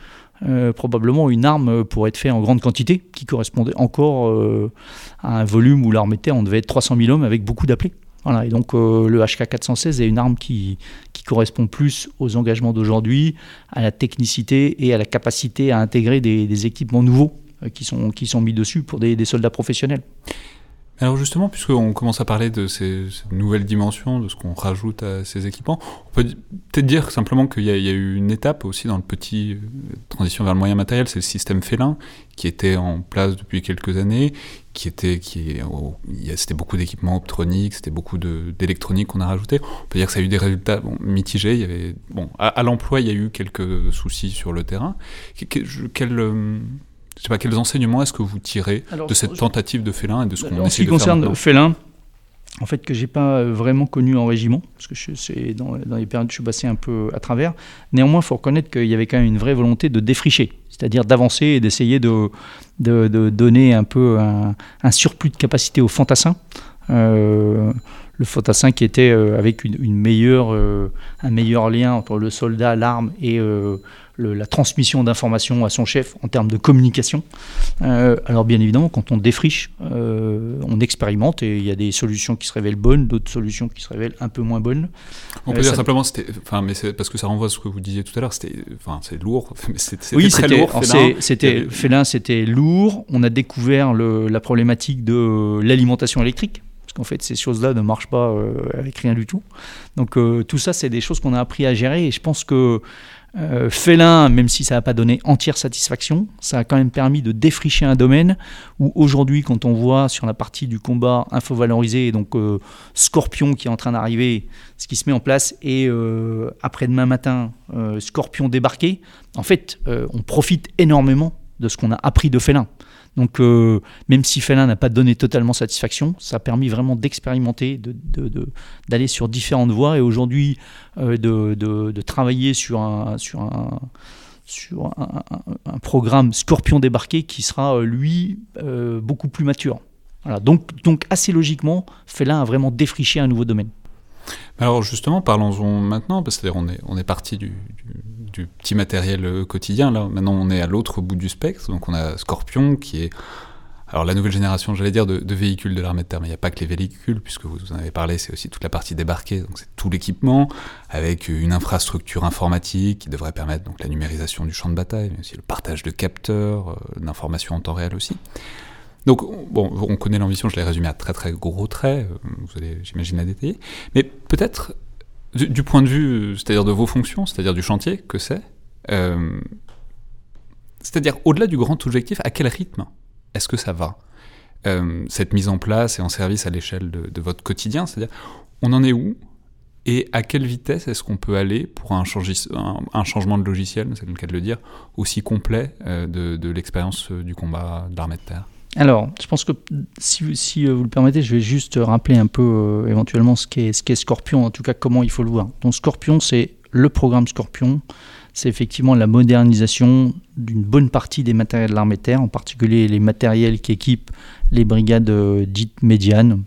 [SPEAKER 2] probablement une arme pour être fait en grande quantité, qui correspondait encore à un volume où l'arme était, on devait être 300 000 hommes avec beaucoup d'appelés. Voilà, et donc le HK416 est une arme qui, qui correspond plus aux engagements d'aujourd'hui, à la technicité et à la capacité à intégrer des équipements nouveaux qui, sont, qui sont mis dessus pour des, soldats professionnels.
[SPEAKER 1] Alors justement, puisqu'on commence à parler de ces, nouvelles dimensions, de ce qu'on rajoute à ces équipements, on peut peut-être dire simplement qu'il y, a eu une étape aussi dans le petit euh, transition vers le moyen matériel, c'est le système félin qui était en place depuis quelques années, qui était, qui, c'était beaucoup d'équipements optroniques, c'était beaucoup d'électronique qu'on a rajouté. On peut dire que ça a eu des résultats mitigés. Il bon, à, l'emploi, il y a eu quelques soucis sur le terrain. quel, euh, je sais pas, quels enseignements est-ce que vous tirez de cette tentative de félin et de ce qu'on essaie de faire
[SPEAKER 2] En ce qui concerne félin, en fait, que j'ai pas euh, vraiment connu en régiment, parce que c'est dans, les périodes que je suis passé un peu à travers. Néanmoins, il faut reconnaître qu'il y avait quand même une vraie volonté de défricher, c'est-à-dire d'avancer et d'essayer de, de, donner un peu un, surplus de capacité aux fantassins. Euh, le fantassin qui était euh, avec une, meilleure, un meilleur lien entre le soldat, l'arme et la transmission d'informations à son chef en termes de communication. Euh, alors bien évidemment, quand on défriche, euh, on expérimente et il y a des solutions qui se révèlent bonnes, d'autres solutions qui se révèlent un peu moins bonnes.
[SPEAKER 1] On peut euh, dire simplement, enfin, mais parce que ça renvoie à ce que vous disiez tout à l'heure, c'était, enfin, c'est lourd.
[SPEAKER 2] C'était oui, très lourd. C'était Félin, c'était lourd. On a découvert la problématique de l'alimentation électrique parce qu'en fait ces choses-là ne marchent pas avec rien du tout. Donc tout ça, c'est des choses qu'on a appris à gérer et je pense que euh, félin, même si ça n'a pas donné entière satisfaction, ça a quand même permis de défricher un domaine où aujourd'hui, quand on voit sur la partie du combat infovalorisé, donc euh, Scorpion qui est en train d'arriver, ce qui se met en place, et euh, après-demain matin, Scorpion débarqué, en fait, on profite énormément de ce qu'on a appris de félin. Donc, euh, même si Félin n'a pas donné totalement satisfaction, ça a permis vraiment d'expérimenter, d'aller sur différentes voies et aujourd'hui euh, de, travailler sur un, programme Scorpion débarqué qui sera, euh, lui, beaucoup plus mature. Voilà. Donc, donc, assez logiquement, Félin a vraiment défriché un nouveau domaine.
[SPEAKER 1] Alors justement, parlons-en maintenant, parce qu'on est, on est parti du, petit matériel quotidien, là. Maintenant on est à l'autre bout du spectre, donc on a Scorpion qui est alors la nouvelle génération, j'allais dire, de, véhicules de l'armée de terre, mais il n'y a pas que les véhicules, puisque vous en avez parlé, c'est aussi toute la partie débarquée, donc c'est tout l'équipement, avec une infrastructure informatique qui devrait permettre donc la numérisation du champ de bataille, mais aussi le partage de capteurs, euh, d'informations en temps réel aussi. Donc, bon, on connaît l'ambition, je l'ai résumé à très très gros traits, euh, vous allez, j'imagine, la détailler, mais peut-être du, point de vue, c'est-à-dire de vos fonctions, c'est-à-dire du chantier, que c'est, euh, c'est-à-dire au-delà du grand objectif, à quel rythme est-ce que ça va? Euh, Cette mise en place et en service à l'échelle de, votre quotidien, c'est-à-dire, on en est où et à quelle vitesse est-ce qu'on peut aller pour un, changement de logiciel, c'est le cas de le dire, aussi complet euh, de, l'expérience euh, du combat de l'armée de terre?
[SPEAKER 2] Alors, je pense que si, vous le permettez, je vais juste rappeler un peu éventuellement ce qu'est, Scorpion, en tout cas comment il faut le voir. Donc Scorpion, c'est le programme Scorpion, c'est effectivement la modernisation d'une bonne partie des matériels de l'armée terre, en particulier les matériels qui équipent les brigades euh, dites médianes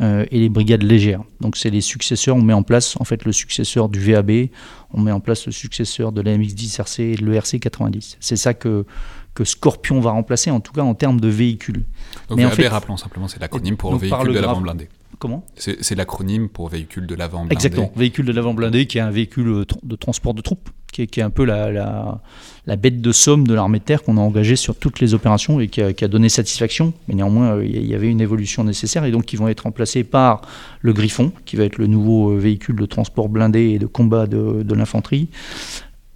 [SPEAKER 2] euh, et les brigades légères. Donc c'est les successeurs, on met en place en fait le successeur du VAB, on met en place le successeur de l'AMX-10RC et de l'ERC 90. C'est ça que, que Scorpion va remplacer, en tout cas en termes de véhicules.
[SPEAKER 1] Donc Mais en fait, rappelons simplement, c'est l'acronyme pour le véhicule de l'avant blindé.
[SPEAKER 2] Comment?
[SPEAKER 1] C'est l'acronyme pour véhicule de l'avant blindé.
[SPEAKER 2] Exactement, véhicule de l'avant blindé qui est un véhicule euh, de transport de troupes, qui est, un peu la, la, bête de somme de l'armée de terre qu'on a engagée sur toutes les opérations et qui a, donné satisfaction. Mais néanmoins, euh, il y avait une évolution nécessaire et donc qui vont être remplacés par le Griffon, qui va être le nouveau euh, véhicule de transport blindé et de combat de, de l'infanterie,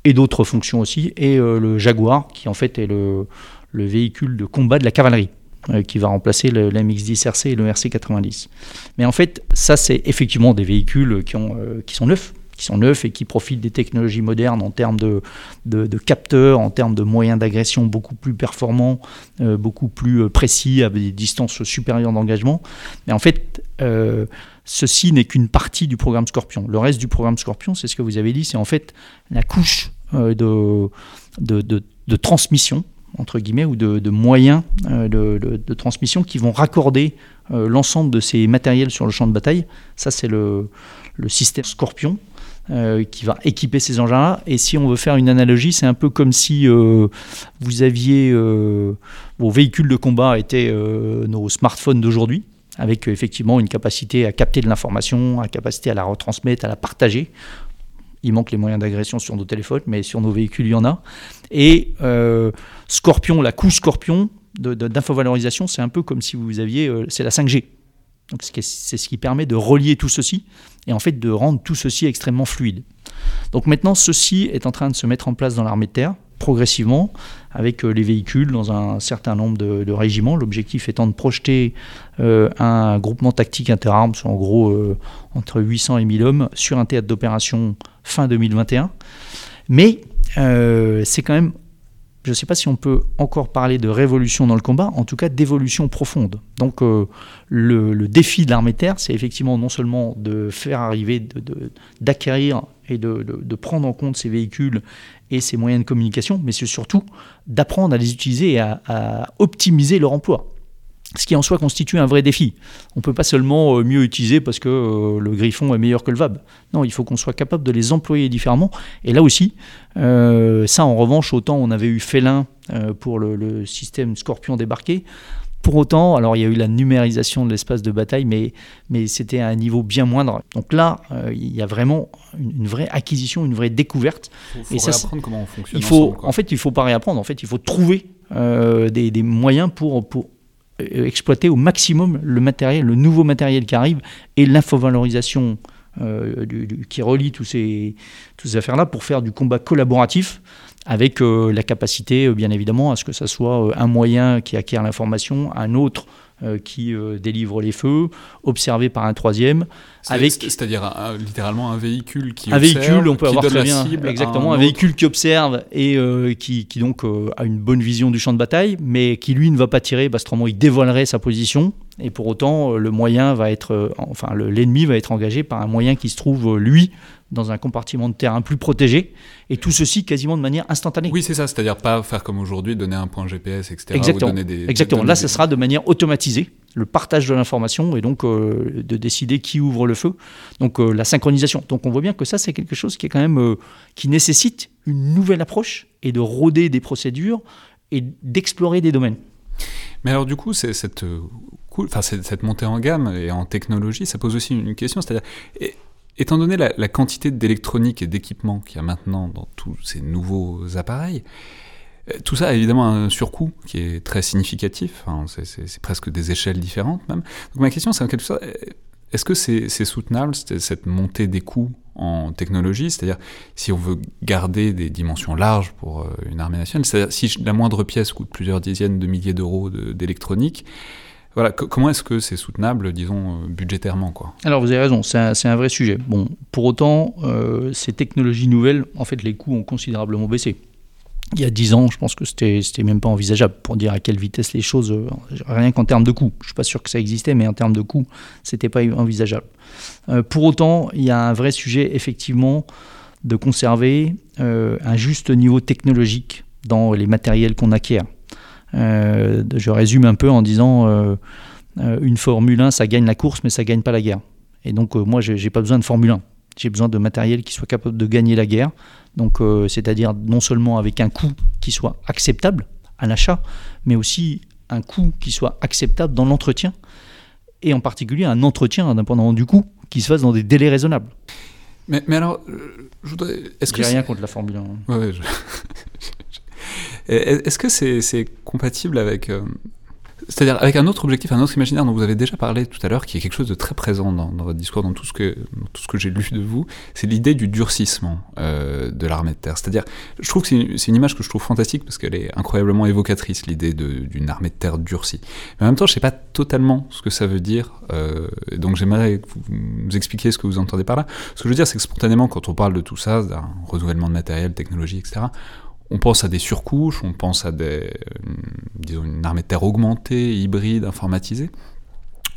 [SPEAKER 2] et d'autres fonctions aussi, et le Jaguar, qui en fait est le, le véhicule de combat de la cavalerie. Euh, qui va remplacer le, l'MX-10 RC et le RC-90. Mais en fait, ça, c'est effectivement des véhicules qui, ont, euh, qui sont neufs, qui sont neufs et qui profitent des technologies modernes en termes de, capteurs, en termes de moyens d'agression beaucoup plus performants, euh, beaucoup plus précis, avec des distances supérieures d'engagement. Mais en fait, ceci n'est qu'une partie du programme Scorpion. Le reste du programme Scorpion, c'est ce que vous avez dit, c'est en fait la couche de, de, transmission entre guillemets, ou de, moyens euh, de, transmission qui vont raccorder euh, l'ensemble de ces matériels sur le champ de bataille. Ça, c'est le, système Scorpion. Euh, qui va équiper ces engins-là. Et si on veut faire une analogie, c'est un peu comme si vous aviez vos véhicules de combat étaient nos smartphones d'aujourd'hui, avec effectivement une capacité à capter de l'information, une capacité à la retransmettre, à la partager. Il manque les moyens d'agression sur nos téléphones, mais sur nos véhicules, il y en a. Et euh, Scorpion, la couche Scorpion d'infovalorisation, c'est un peu comme si vous aviez, euh, c'est la 5G. Donc c'est ce qui permet de relier tout ceci et en fait de rendre tout ceci extrêmement fluide. Donc maintenant, ceci est en train de se mettre en place dans l'armée de terre progressivement avec euh, les véhicules dans un certain nombre de, régiments. L'objectif étant de projeter euh, un groupement tactique interarmes, en gros euh, entre 800 et 1000 hommes, sur un théâtre d'opération fin 2021. Mais c'est quand même je ne sais pas si on peut encore parler de révolution dans le combat, en tout cas d'évolution profonde. Donc le, défi de l'armée terre, c'est effectivement non seulement de faire arriver, d'acquérir de, prendre en compte ces véhicules et ces moyens de communication, mais c'est surtout d'apprendre à les utiliser et à, optimiser leur emploi. Ce qui en soi constitue un vrai défi. On ne peut pas seulement euh, mieux utiliser parce que euh, le griffon est meilleur que le VAB. Non, il faut qu'on soit capable de les employer différemment. Et là aussi, euh, ça en revanche, autant on avait eu Félin pour le, système Scorpion débarqué, pour autant, alors il y a eu la numérisation de l'espace de bataille, mais, mais c'était à un niveau bien moindre. Donc là, euh, il y a vraiment une, vraie acquisition, une vraie découverte.
[SPEAKER 1] Il faut, et réapprendre comment on fonctionne.
[SPEAKER 2] Il faut, en fait, il ne faut pas réapprendre. En fait, il faut trouver euh, des, des, moyens pour, pour euh, exploiter au maximum le matériel, le nouveau matériel qui arrive et l'infovalorisation qui relie tous ces, toutes ces affaires-là pour faire du combat collaboratif avec euh, la capacité, euh, bien évidemment, à ce que ce soit euh, un moyen qui acquiert l'information, un autre qui délivre les feux, observé par un troisième.
[SPEAKER 1] C'est-à-dire littéralement un véhicule qui
[SPEAKER 2] un véhicule, on peut avoir très bien, exactement, un, véhicule qui observe et qui, qui, donc a une bonne vision du champ de bataille, mais qui lui ne va pas tirer, parce il dévoilerait sa position Et pour autant, le moyen va être, enfin, l'ennemi va être engagé par un moyen qui se trouve, lui, dans un compartiment de terrain plus protégé, et tout ceci quasiment de manière instantanée.
[SPEAKER 1] Oui, c'est ça, c'est-à-dire pas faire comme aujourd'hui, donner un point GPS, etc.
[SPEAKER 2] Exactement. Exactement. Là, ce sera de manière automatisée, le partage de l'information, et donc euh, de décider qui ouvre le feu, donc euh, la synchronisation. Donc on voit bien que ça, c'est quelque chose qui est quand même euh, qui nécessite une nouvelle approche et de rôder des procédures et d'explorer des domaines.
[SPEAKER 1] Mais alors du coup, c'est cette, cool, enfin, cette montée en gamme et en technologie, ça pose aussi une question, c'est-à-dire Étant donné la, quantité d'électronique et d'équipement qu'il y a maintenant dans tous ces nouveaux appareils, euh, tout ça a évidemment un surcoût qui est très significatif, c'est presque des échelles différentes même. Donc ma question c'est en quelque sorte, est-ce que c'est soutenable cette montée des coûts en technologie? C'est-à-dire si on veut garder des dimensions larges pour euh, une armée nationale, c'est-à-dire si la moindre pièce coûte plusieurs dizaines de milliers d'euros d'électronique, voilà, comment est-ce que c'est soutenable, disons, euh, budgétairement quoi?
[SPEAKER 2] Alors vous avez raison, c'est un, vrai sujet. Bon, pour autant, euh, ces technologies nouvelles, en fait, les coûts ont considérablement baissé. Il y a 10 ans, je pense que c'était même pas envisageable pour dire à quelle vitesse les choses, euh, rien qu'en termes de coûts. Je suis pas sûr que ça existait, mais en termes de coûts, c'était pas envisageable. pour autant, il y a un vrai sujet, effectivement, de conserver un juste niveau technologique dans les matériels qu'on acquiert. Euh, je résume un peu en disant euh, euh, une Formule 1, ça gagne la course, mais ça gagne pas la guerre. Et donc moi, j'ai pas besoin de Formule 1. J'ai besoin de matériel qui soit capable de gagner la guerre. Donc, c'est-à-dire non seulement avec un coût qui soit acceptable à l'achat, mais aussi un coût qui soit acceptable dans l'entretien, et en particulier un entretien, indépendamment du coût, qui se fasse dans des délais raisonnables.
[SPEAKER 1] Mais, mais alors, je voudrais.
[SPEAKER 2] Est-ce que rien contre la Formule
[SPEAKER 1] 1. Ouais, je... Est-ce que c'est compatible avec euh, c'est-à-dire avec un autre objectif, un autre imaginaire dont vous avez déjà parlé tout à l'heure, qui est quelque chose de très présent dans, votre discours, dans tout ce que, tout ce que j'ai lu de vous, c'est l'idée du durcissement euh, de l'armée de terre. C'est-à-dire, je trouve que c'est une, image que je trouve fantastique parce qu'elle est incroyablement évocatrice, l'idée d'une armée de terre durcie. Mais en même temps, je ne sais pas totalement ce que ça veut dire, euh, donc j'aimerais que vous nous expliquiez ce que vous entendez par là. Ce que je veux dire, c'est que spontanément, quand on parle de tout ça, d'un renouvellement de matériel, technologie, etc., on pense à des surcouches, on pense à des, euh, disons une armée de terre augmentée, hybride, informatisée.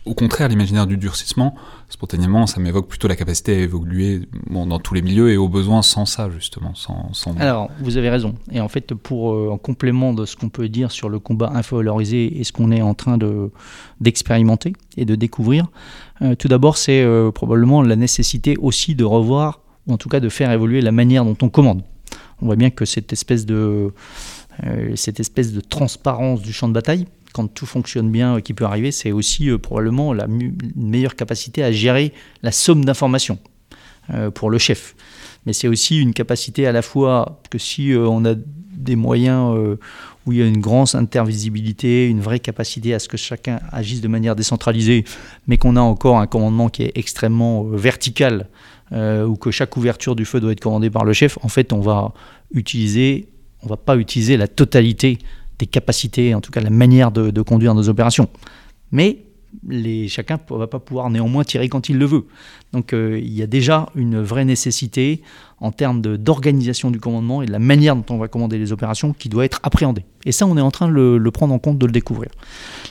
[SPEAKER 1] Au contraire, l'imaginaire du durcissement, spontanément, ça m'évoque plutôt la capacité à évoluer dans tous les milieux et au besoin sans ça, justement. Sans,
[SPEAKER 2] Alors, vous avez raison. Et en fait, pour, euh, en complément de ce qu'on peut dire sur le combat infovalorisé et ce qu'on est en train d'expérimenter et de découvrir, euh, tout d'abord, c'est probablement la nécessité aussi de revoir, ou en tout cas de faire évoluer la manière dont on commande on voit bien que cette espèce de, euh, cette espèce de transparence du champ de bataille, quand tout fonctionne bien, euh, qui peut arriver, c'est aussi euh, probablement la meilleure capacité à gérer la somme d'informations pour le chef. Mais c'est aussi une capacité à la fois que si on a des moyens où il y a une grande intervisibilité, une vraie capacité à ce que chacun agisse de manière décentralisée, mais qu'on a encore un commandement qui est extrêmement vertical euh, ou que chaque ouverture du feu doit être commandée par le chef, en fait, on va utiliser, on va pas utiliser la totalité des capacités, en tout cas la manière de, conduire nos opérations. Mais chacun ne va pas pouvoir néanmoins tirer quand il le veut. Donc euh, il y a déjà une vraie nécessité en termes d'organisation du commandement et de la manière dont on va commander les opérations qui doit être appréhendée. Et ça, on est en train de le, prendre en compte, de le découvrir.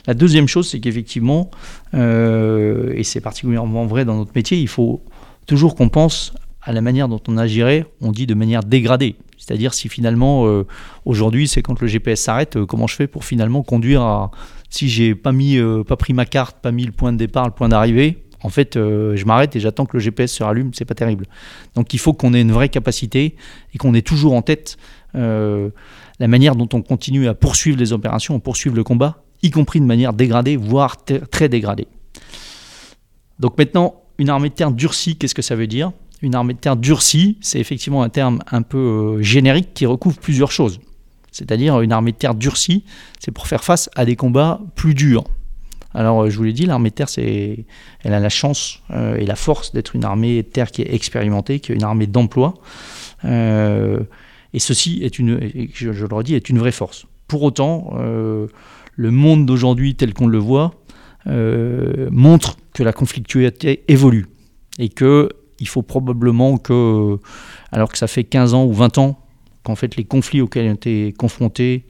[SPEAKER 2] La deuxième chose, c'est qu'effectivement, euh, et c'est particulièrement vrai dans notre métier, il faut toujours qu'on pense à la manière dont on agirait, on dit de manière dégradée. C'est-à-dire si finalement, euh, aujourd'hui, c'est quand le GPS s'arrête, euh, comment je fais pour finalement conduire à... Si j'ai pas, mis, euh, pas pris ma carte, pas mis le point de départ, le point d'arrivée, en fait, je m'arrête et j'attends que le GPS se rallume, c'est pas terrible. Donc il faut qu'on ait une vraie capacité et qu'on ait toujours en tête la manière dont on continue à poursuivre les opérations, poursuivre le combat, y compris de manière dégradée, voire très dégradée. Donc maintenant, une armée de terre durcie, qu'est-ce que ça veut dire? Une armée de terre durcie, c'est effectivement un terme un peu euh, générique qui recouvre plusieurs choses. C'est-à-dire une armée de terre durcie, c'est pour faire face à des combats plus durs. Alors, euh, je vous l'ai dit, l'armée de terre, elle a la chance euh, et la force d'être une armée de terre qui est expérimentée, qui est une armée d'emploi. et ceci est une, je, je, le redis, est une vraie force. Pour autant, le monde d'aujourd'hui tel qu'on le voit montre que la conflictualité évolue et que il faut probablement que, alors que ça fait 15 ans ou 20 ans qu'en fait les conflits auxquels on était confrontés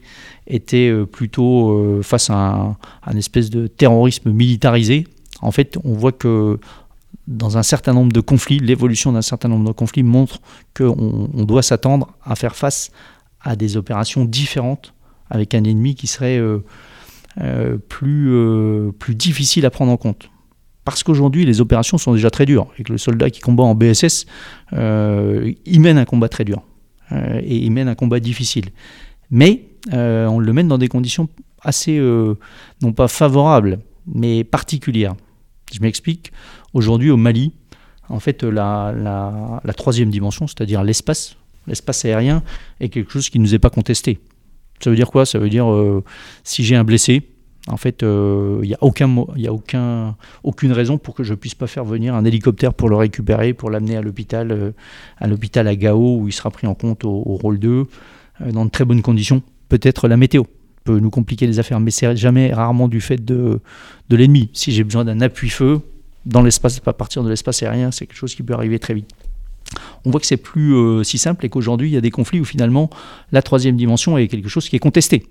[SPEAKER 2] étaient plutôt face à un, un, espèce de terrorisme militarisé. En fait, on voit que dans un certain nombre de conflits, l'évolution d'un certain nombre de conflits montre qu'on on doit s'attendre à faire face à des opérations différentes avec un ennemi qui serait euh, euh, plus, euh, plus difficile à prendre en compte. Parce qu'aujourd'hui, les opérations sont déjà très dures. Et que le soldat qui combat en BSS, il mène un combat très dur. et il mène un combat difficile. Mais on le mène dans des conditions assez, non pas favorables, mais particulières. Je m'explique. Aujourd'hui, au Mali, en fait, la, la, troisième dimension, c'est-à-dire l'espace, l'espace aérien, est quelque chose qui ne nous est pas contesté. Ça veut dire quoi? Ça veut dire euh, si j'ai un blessé, en fait, il euh, n'y a, a aucun, aucune raison pour que je ne puisse pas faire venir un hélicoptère pour le récupérer, pour l'amener à l'hôpital, euh, à l'hôpital à Gao, où il sera pris en compte au, rôle 2, dans de très bonnes conditions. Peut-être la météo peut nous compliquer les affaires, mais c'est jamais rarement du fait de, de l'ennemi. Si j'ai besoin d'un appui-feu dans l'espace, à partir de l'espace aérien, c'est quelque chose qui peut arriver très vite. On voit que c'est plus euh, si simple et qu'aujourd'hui il y a des conflits où finalement la troisième dimension est quelque chose qui est contesté.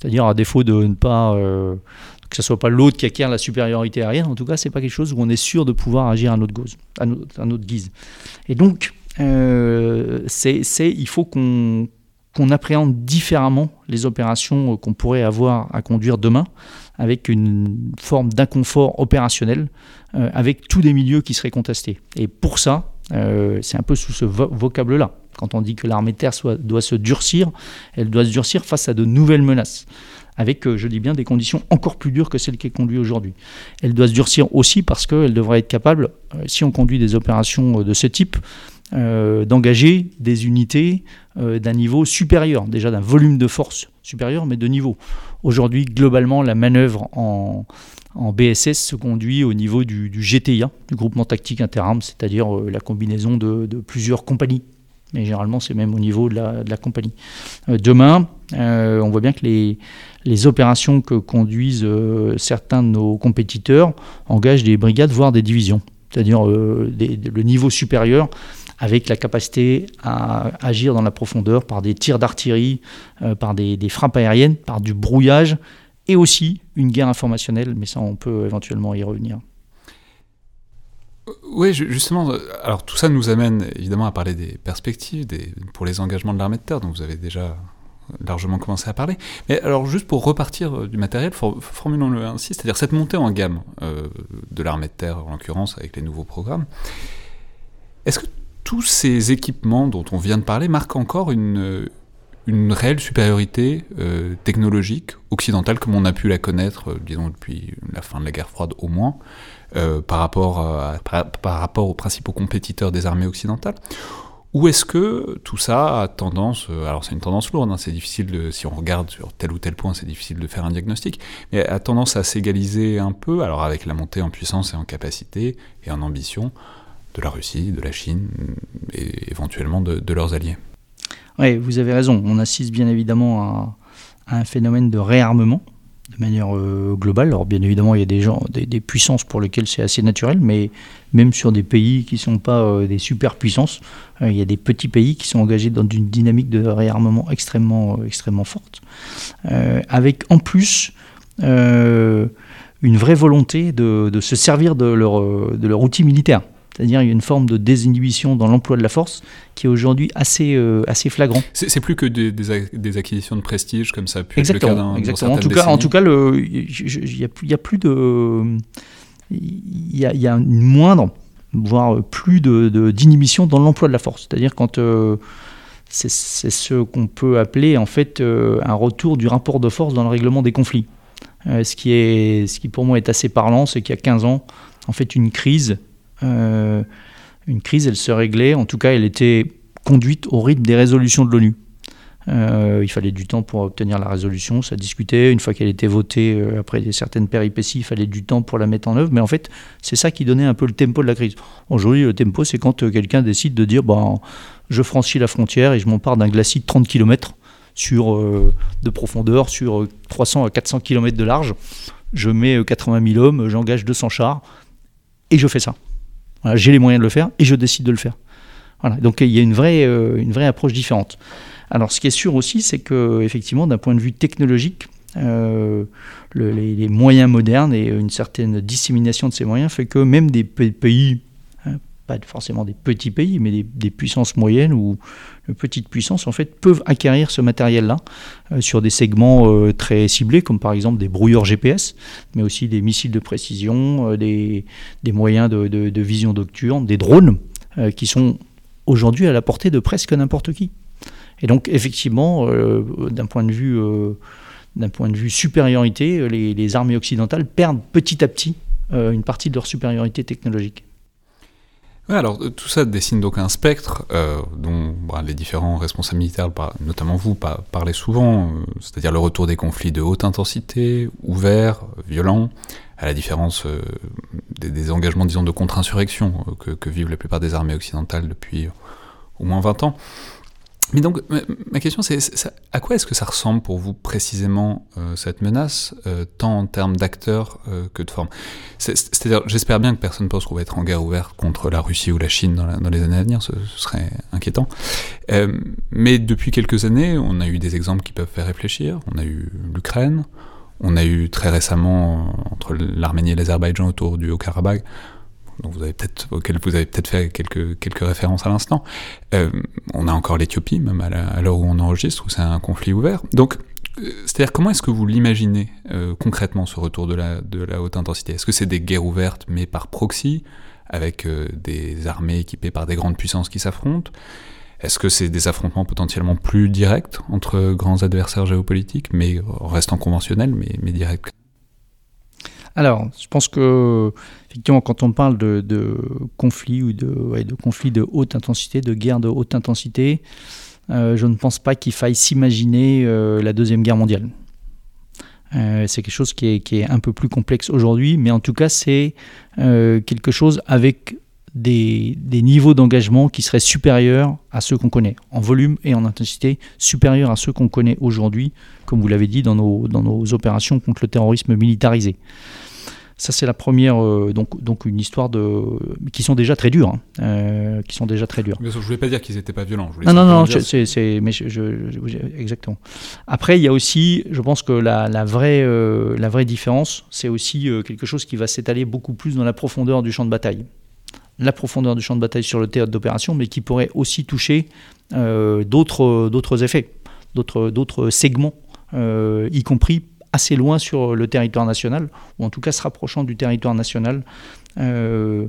[SPEAKER 2] C'est-à-dire à défaut de ne pas euh, que ce soit pas l'autre qui acquiert la supériorité aérienne, en tout cas c'est pas quelque chose où on est sûr de pouvoir agir à notre, à notre, guise. Et donc euh, c'est, il faut qu'on qu'on appréhende différemment les opérations qu'on pourrait avoir à conduire demain, avec une forme d'inconfort opérationnel, avec tous des milieux qui seraient contestés. Et pour ça, euh, c'est un peu sous ce vocable-là. Quand on dit que l'armée de terre doit se durcir, elle doit se durcir face à de nouvelles menaces avec, euh, je dis bien, des conditions encore plus dures que celles qui est conduite aujourd'hui. Elle doit se durcir aussi parce qu'elle devrait être capable, si on conduit des opérations de ce type, euh, d'engager des unités euh, d'un niveau supérieur, déjà d'un volume de force supérieur, mais de niveau. Aujourd'hui, globalement, la manœuvre en, BSS se conduit au niveau du, GTIA, du groupement tactique interarmes, c'est-à-dire euh, la combinaison de, plusieurs compagnies. Mais généralement, c'est même au niveau de la, compagnie. demain, on voit bien que les opérations que conduisent certains de nos compétiteurs engagent des brigades, voire des divisions c'est-à-dire le niveau supérieur avec la capacité à agir dans la profondeur par des tirs d'artillerie, euh, par des, frappes aériennes, par du brouillage, et aussi une guerre informationnelle, mais ça on peut éventuellement y revenir.
[SPEAKER 1] Oui, justement, alors tout ça nous amène évidemment à parler des perspectives pour les engagements de l'armée de terre, dont vous avez déjà largement commencé à parler. Mais alors juste pour repartir euh, du matériel, formulons-le ainsi, c'est-à-dire cette montée en gamme euh, de l'armée de terre, en l'occurrence avec les nouveaux programmes, est-ce que tous ces équipements dont on vient de parler marquent encore une, une réelle supériorité euh, technologique occidentale comme on a pu la connaître, euh, disons, depuis la fin de la guerre froide au moins, euh, par, rapport par, rapport aux principaux compétiteurs des armées occidentales. Ou est-ce que tout ça a tendance, alors c'est une tendance lourde, hein, c'est difficile de, si on regarde sur tel ou tel point, c'est difficile de faire un diagnostic, mais a tendance à s'égaliser un peu, alors avec la montée en puissance et en capacité et en ambition, de la Russie, de la Chine et éventuellement de, leurs alliés.
[SPEAKER 2] Oui, vous avez raison. On assiste bien évidemment à, un phénomène de réarmement de manière euh, globale. Alors bien évidemment, il y a des, gens, des, puissances pour lesquelles c'est assez naturel, mais même sur des pays qui ne sont pas euh, des superpuissances, euh, il y a des petits pays qui sont engagés dans une dynamique de réarmement extrêmement, extrêmement forte, avec en plus une vraie volonté de, se servir de leur, de leur outil militaire. C'est-à-dire il y a une forme de désinhibition dans l'emploi de la force qui est aujourd'hui assez, euh, assez flagrant.
[SPEAKER 1] C'est plus que des, des, acquisitions de prestige comme ça a pu
[SPEAKER 2] exactement, être le cas exactement. En tout, cas, en tout cas, il n'y a, plus de... Il y a, y a, une moindre, voire plus d'inhibition de, dans l'emploi de la force. C'est-à-dire quand... Euh, c'est ce qu'on peut appeler en fait euh, un retour du rapport de force dans le règlement des conflits. ce, qui est, ce qui pour moi est assez parlant, c'est qu'il y a 15 ans, en fait, une crise euh, une crise, elle se réglait, en tout cas, elle était conduite au rythme des résolutions de l'ONU. Euh, il fallait du temps pour obtenir la résolution, ça discutait. Une fois qu'elle était votée, euh, après certaines péripéties, il fallait du temps pour la mettre en œuvre. Mais en fait, c'est ça qui donnait un peu le tempo de la crise. Aujourd'hui, le tempo, c'est quand quelqu'un décide de dire bon, je franchis la frontière et je m'empare d'un glacis de 30 km sur, de profondeur sur 300 à 400 km de large. Je mets 80 000 hommes, j'engage 200 chars et je fais ça j'ai les moyens de le faire et je décide de le faire. Voilà. Donc il y a une vraie, euh, une vraie approche différente. Alors, ce qui est sûr aussi, c'est que effectivement, d'un point de vue technologique, les, les, moyens modernes et une certaine dissémination de ces moyens fait que même des pays pas forcément des petits pays, mais des, puissances moyennes ou de petites puissances, en fait, peuvent acquérir ce matériel-là euh, sur des segments euh, très ciblés, comme par exemple des brouilleurs GPS, mais aussi des missiles de précision, euh, des, moyens de, vision nocturne, des drones, qui sont aujourd'hui à la portée de presque n'importe qui. Et donc, effectivement, d'un point de vue d'un point de vue supériorité, les, armées occidentales perdent petit à petit une partie de leur supériorité technologique
[SPEAKER 1] alors euh, tout ça dessine donc un spectre euh, dont bah, les différents responsables militaires, notamment vous, parlez souvent, euh, c'est-à-dire le retour des conflits de haute intensité, ouverts, violents, à la différence des, engagements, disons, de contre-insurrection que, que, vivent la plupart des armées occidentales depuis au moins 20 ans. Mais donc, ma question, c'est à quoi est-ce que ça ressemble pour vous précisément euh, cette menace, euh, tant en termes d'acteurs euh, que de forme C'est-à-dire, j'espère bien que personne ne pense qu'on va être en guerre ouverte contre la Russie ou la Chine dans, les années à venir, ce, serait inquiétant. mais depuis quelques années, on a eu des exemples qui peuvent faire réfléchir. On a eu l'Ukraine, on a eu très récemment, entre l'Arménie et l'Azerbaïdjan autour du Haut-Karabakh, dont vous avez peut-être, auquel vous avez peut-être fait quelques, quelques références à l'instant. Euh, on a encore l'Éthiopie, même à l'heure où on enregistre, où c'est un conflit ouvert. Donc, euh, c'est-à-dire, comment est-ce que vous l'imaginez euh, concrètement, ce retour de la, de la haute intensité? Est-ce que c'est des guerres ouvertes, mais par proxy, avec des armées équipées par des grandes puissances qui s'affrontent? Est-ce que c'est des affrontements potentiellement plus directs entre grands adversaires géopolitiques, mais restant conventionnels, mais, mais directs?
[SPEAKER 2] Alors, je pense que effectivement, quand on parle de, conflits ou de, conflits de haute intensité, de guerres de haute intensité, euh, je ne pense pas qu'il faille s'imaginer euh, la deuxième guerre mondiale. Euh, c'est quelque chose qui est, un peu plus complexe aujourd'hui, mais en tout cas, c'est quelque chose avec des, niveaux d'engagement qui seraient supérieurs à ceux qu'on connaît, en volume et en intensité, supérieurs à ceux qu'on connaît aujourd'hui, comme vous l'avez dit, dans nos, dans nos opérations contre le terrorisme militarisé. Ça, c'est la première, euh, donc, donc une histoire de, qui sont déjà très dures, hein, euh, qui sont déjà très dures.
[SPEAKER 1] je voulais pas dire qu'ils n'étaient pas violents.
[SPEAKER 2] non, non, non, c'est, mais je, exactement. Après, il y a aussi, je pense que la, la vraie, euh, la vraie différence, c'est aussi quelque chose qui va s'étaler beaucoup plus dans la profondeur du champ de bataille. La profondeur du champ de bataille sur le théâtre d'opération, mais qui pourrait aussi toucher d'autres, d'autres effets, d'autres, segments, y compris assez loin sur le territoire national, ou en tout cas se rapprochant du territoire national, euh,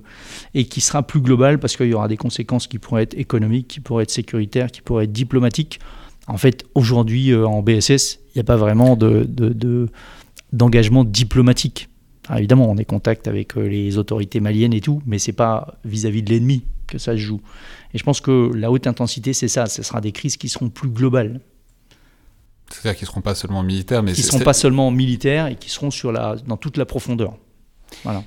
[SPEAKER 2] et qui sera plus global parce qu'il y aura des conséquences qui pourraient être économiques, qui pourraient être sécuritaires, qui pourraient être diplomatiques. En fait, aujourd'hui, euh, en BSS, il n'y a pas vraiment d'engagement de, diplomatique. Évidemment, on est en contact avec euh, les autorités maliennes et tout, mais c'est pas vis-à-vis de l'ennemi que ça se joue. Et je pense que la haute intensité, c'est ça, ce sera des crises qui seront plus globales.
[SPEAKER 1] C'est-à-dire qu'ils ne seront pas seulement militaires, mais...
[SPEAKER 2] Qui ne seront pas seulement militaires et qui seront sur la, dans toute la profondeur. Voilà.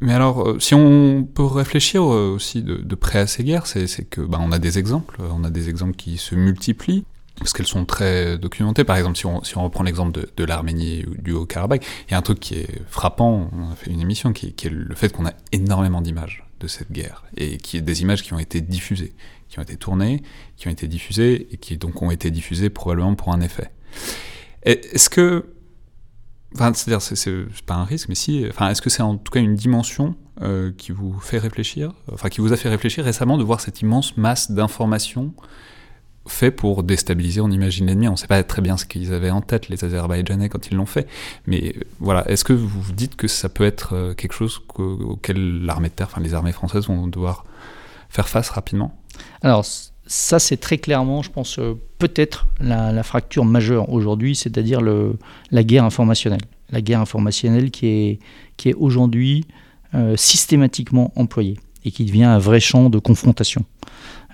[SPEAKER 1] Mais alors, euh, si on peut réfléchir euh, aussi de, près à ces guerres, c'est que bah, on a des exemples, on a des exemples qui se multiplient, parce qu'elles sont très documentées. Par exemple, si on, reprend l'exemple de, l'Arménie ou du Haut-Karabakh, il y a un truc qui est frappant, on a fait une émission, qui, est le fait qu'on a énormément d'images de cette guerre, et qui est des images qui ont été diffusées, qui ont été tournées, qui ont été diffusées, et qui donc ont été diffusées probablement pour un effet. Est-ce que... C'est-à-dire, c'est pas un risque, mais si... Enfin, est-ce que c'est en tout cas une dimension euh, qui vous fait réfléchir, enfin, qui vous a fait réfléchir récemment de voir cette immense masse d'informations fait pour déstabiliser, on imagine l'ennemi. On ne sait pas très bien ce qu'ils avaient en tête, les Azerbaïdjanais, quand ils l'ont fait. Mais voilà, est-ce que vous vous dites que ça peut être euh, quelque chose auquel l'armée de terre, enfin les armées françaises vont devoir faire face rapidement?
[SPEAKER 2] Alors, ça, c'est très clairement, je pense, euh, peut-être la, fracture majeure aujourd'hui, c'est-à-dire la guerre informationnelle. La guerre informationnelle qui est, qui est aujourd'hui euh, systématiquement employée et qui devient un vrai champ de confrontation.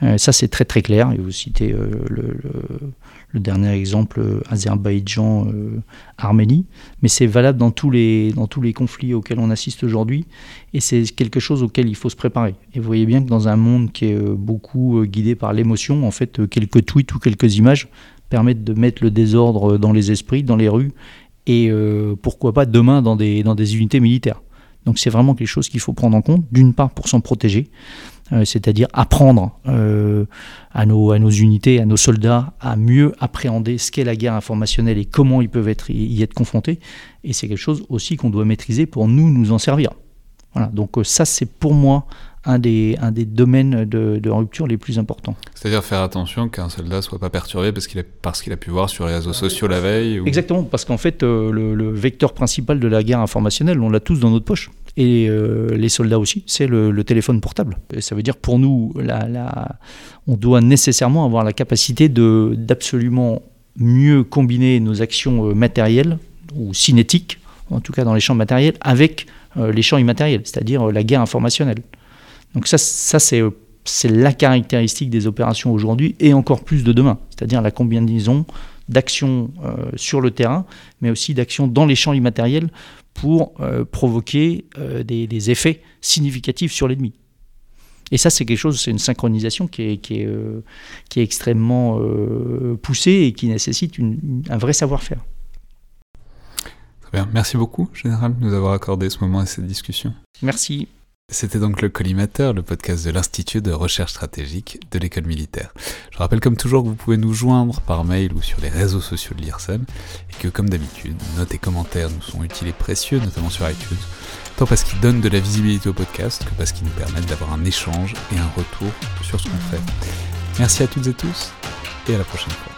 [SPEAKER 2] Euh, ça, c'est très très clair. Et vous citez euh, le, dernier exemple, euh, Azerbaïdjan-Arménie. Mais c'est valable dans tous, les, conflits auxquels on assiste aujourd'hui. Et c'est quelque chose auquel il faut se préparer. Et vous voyez bien que dans un monde qui est beaucoup guidé par l'émotion, en fait, quelques tweets ou quelques images permettent de mettre le désordre dans les esprits, dans les rues, et pourquoi pas demain dans des unités militaires. Donc c'est vraiment quelque chose qu'il faut prendre en compte, d'une part pour s'en protéger, c'est-à-dire apprendre à, nos, à nos unités, à nos soldats, à mieux appréhender ce qu'est la guerre informationnelle et comment ils peuvent être, y être confrontés. Et c'est quelque chose aussi qu'on doit maîtriser pour nous nous en servir. Voilà, donc ça c'est pour moi un des, un des domaines de, rupture les plus importants.
[SPEAKER 1] C'est-à-dire faire attention qu'un soldat soit pas perturbé parce qu'il a, parce qu'il a pu voir sur les réseaux sociaux la veille
[SPEAKER 2] Exactement, parce qu'en fait, euh, le, vecteur principal de la guerre informationnelle, on l'a tous dans notre poche. Et euh, les soldats aussi, c'est le, téléphone portable. Ça veut dire pour nous, on doit nécessairement avoir la capacité d'absolument mieux combiner nos actions euh, matérielles ou cinétiques, en tout cas dans les champs matériels, avec les champs immatériels, c'est-à-dire la guerre informationnelle. Donc ça, c'est, la caractéristique des opérations aujourd'hui et encore plus de demain, c'est-à-dire la combinaison d'actions euh, sur le terrain, mais aussi d'actions dans les champs immatériels pour euh, provoquer euh, des, effets significatifs sur l'ennemi. Et ça, c'est quelque chose, c'est une synchronisation qui est, qui est, qui est extrêmement poussée et qui nécessite un vrai savoir-faire.
[SPEAKER 1] Très bien. Merci beaucoup, Général, de nous avoir accordé ce moment à cette discussion.
[SPEAKER 2] Merci.
[SPEAKER 1] C'était donc le Collimateur, le podcast de l'Institut de recherche stratégique de l'école militaire. Je rappelle comme toujours que vous pouvez nous joindre par mail ou sur les réseaux sociaux de l'IRSEM et que comme d'habitude, notes et commentaires nous sont utiles et précieux, notamment sur iTunes, tant parce qu'ils donnent de la visibilité au podcast que parce qu'ils nous permettent d'avoir un échange et un retour sur ce qu'on fait. Merci à toutes et tous et à la prochaine fois.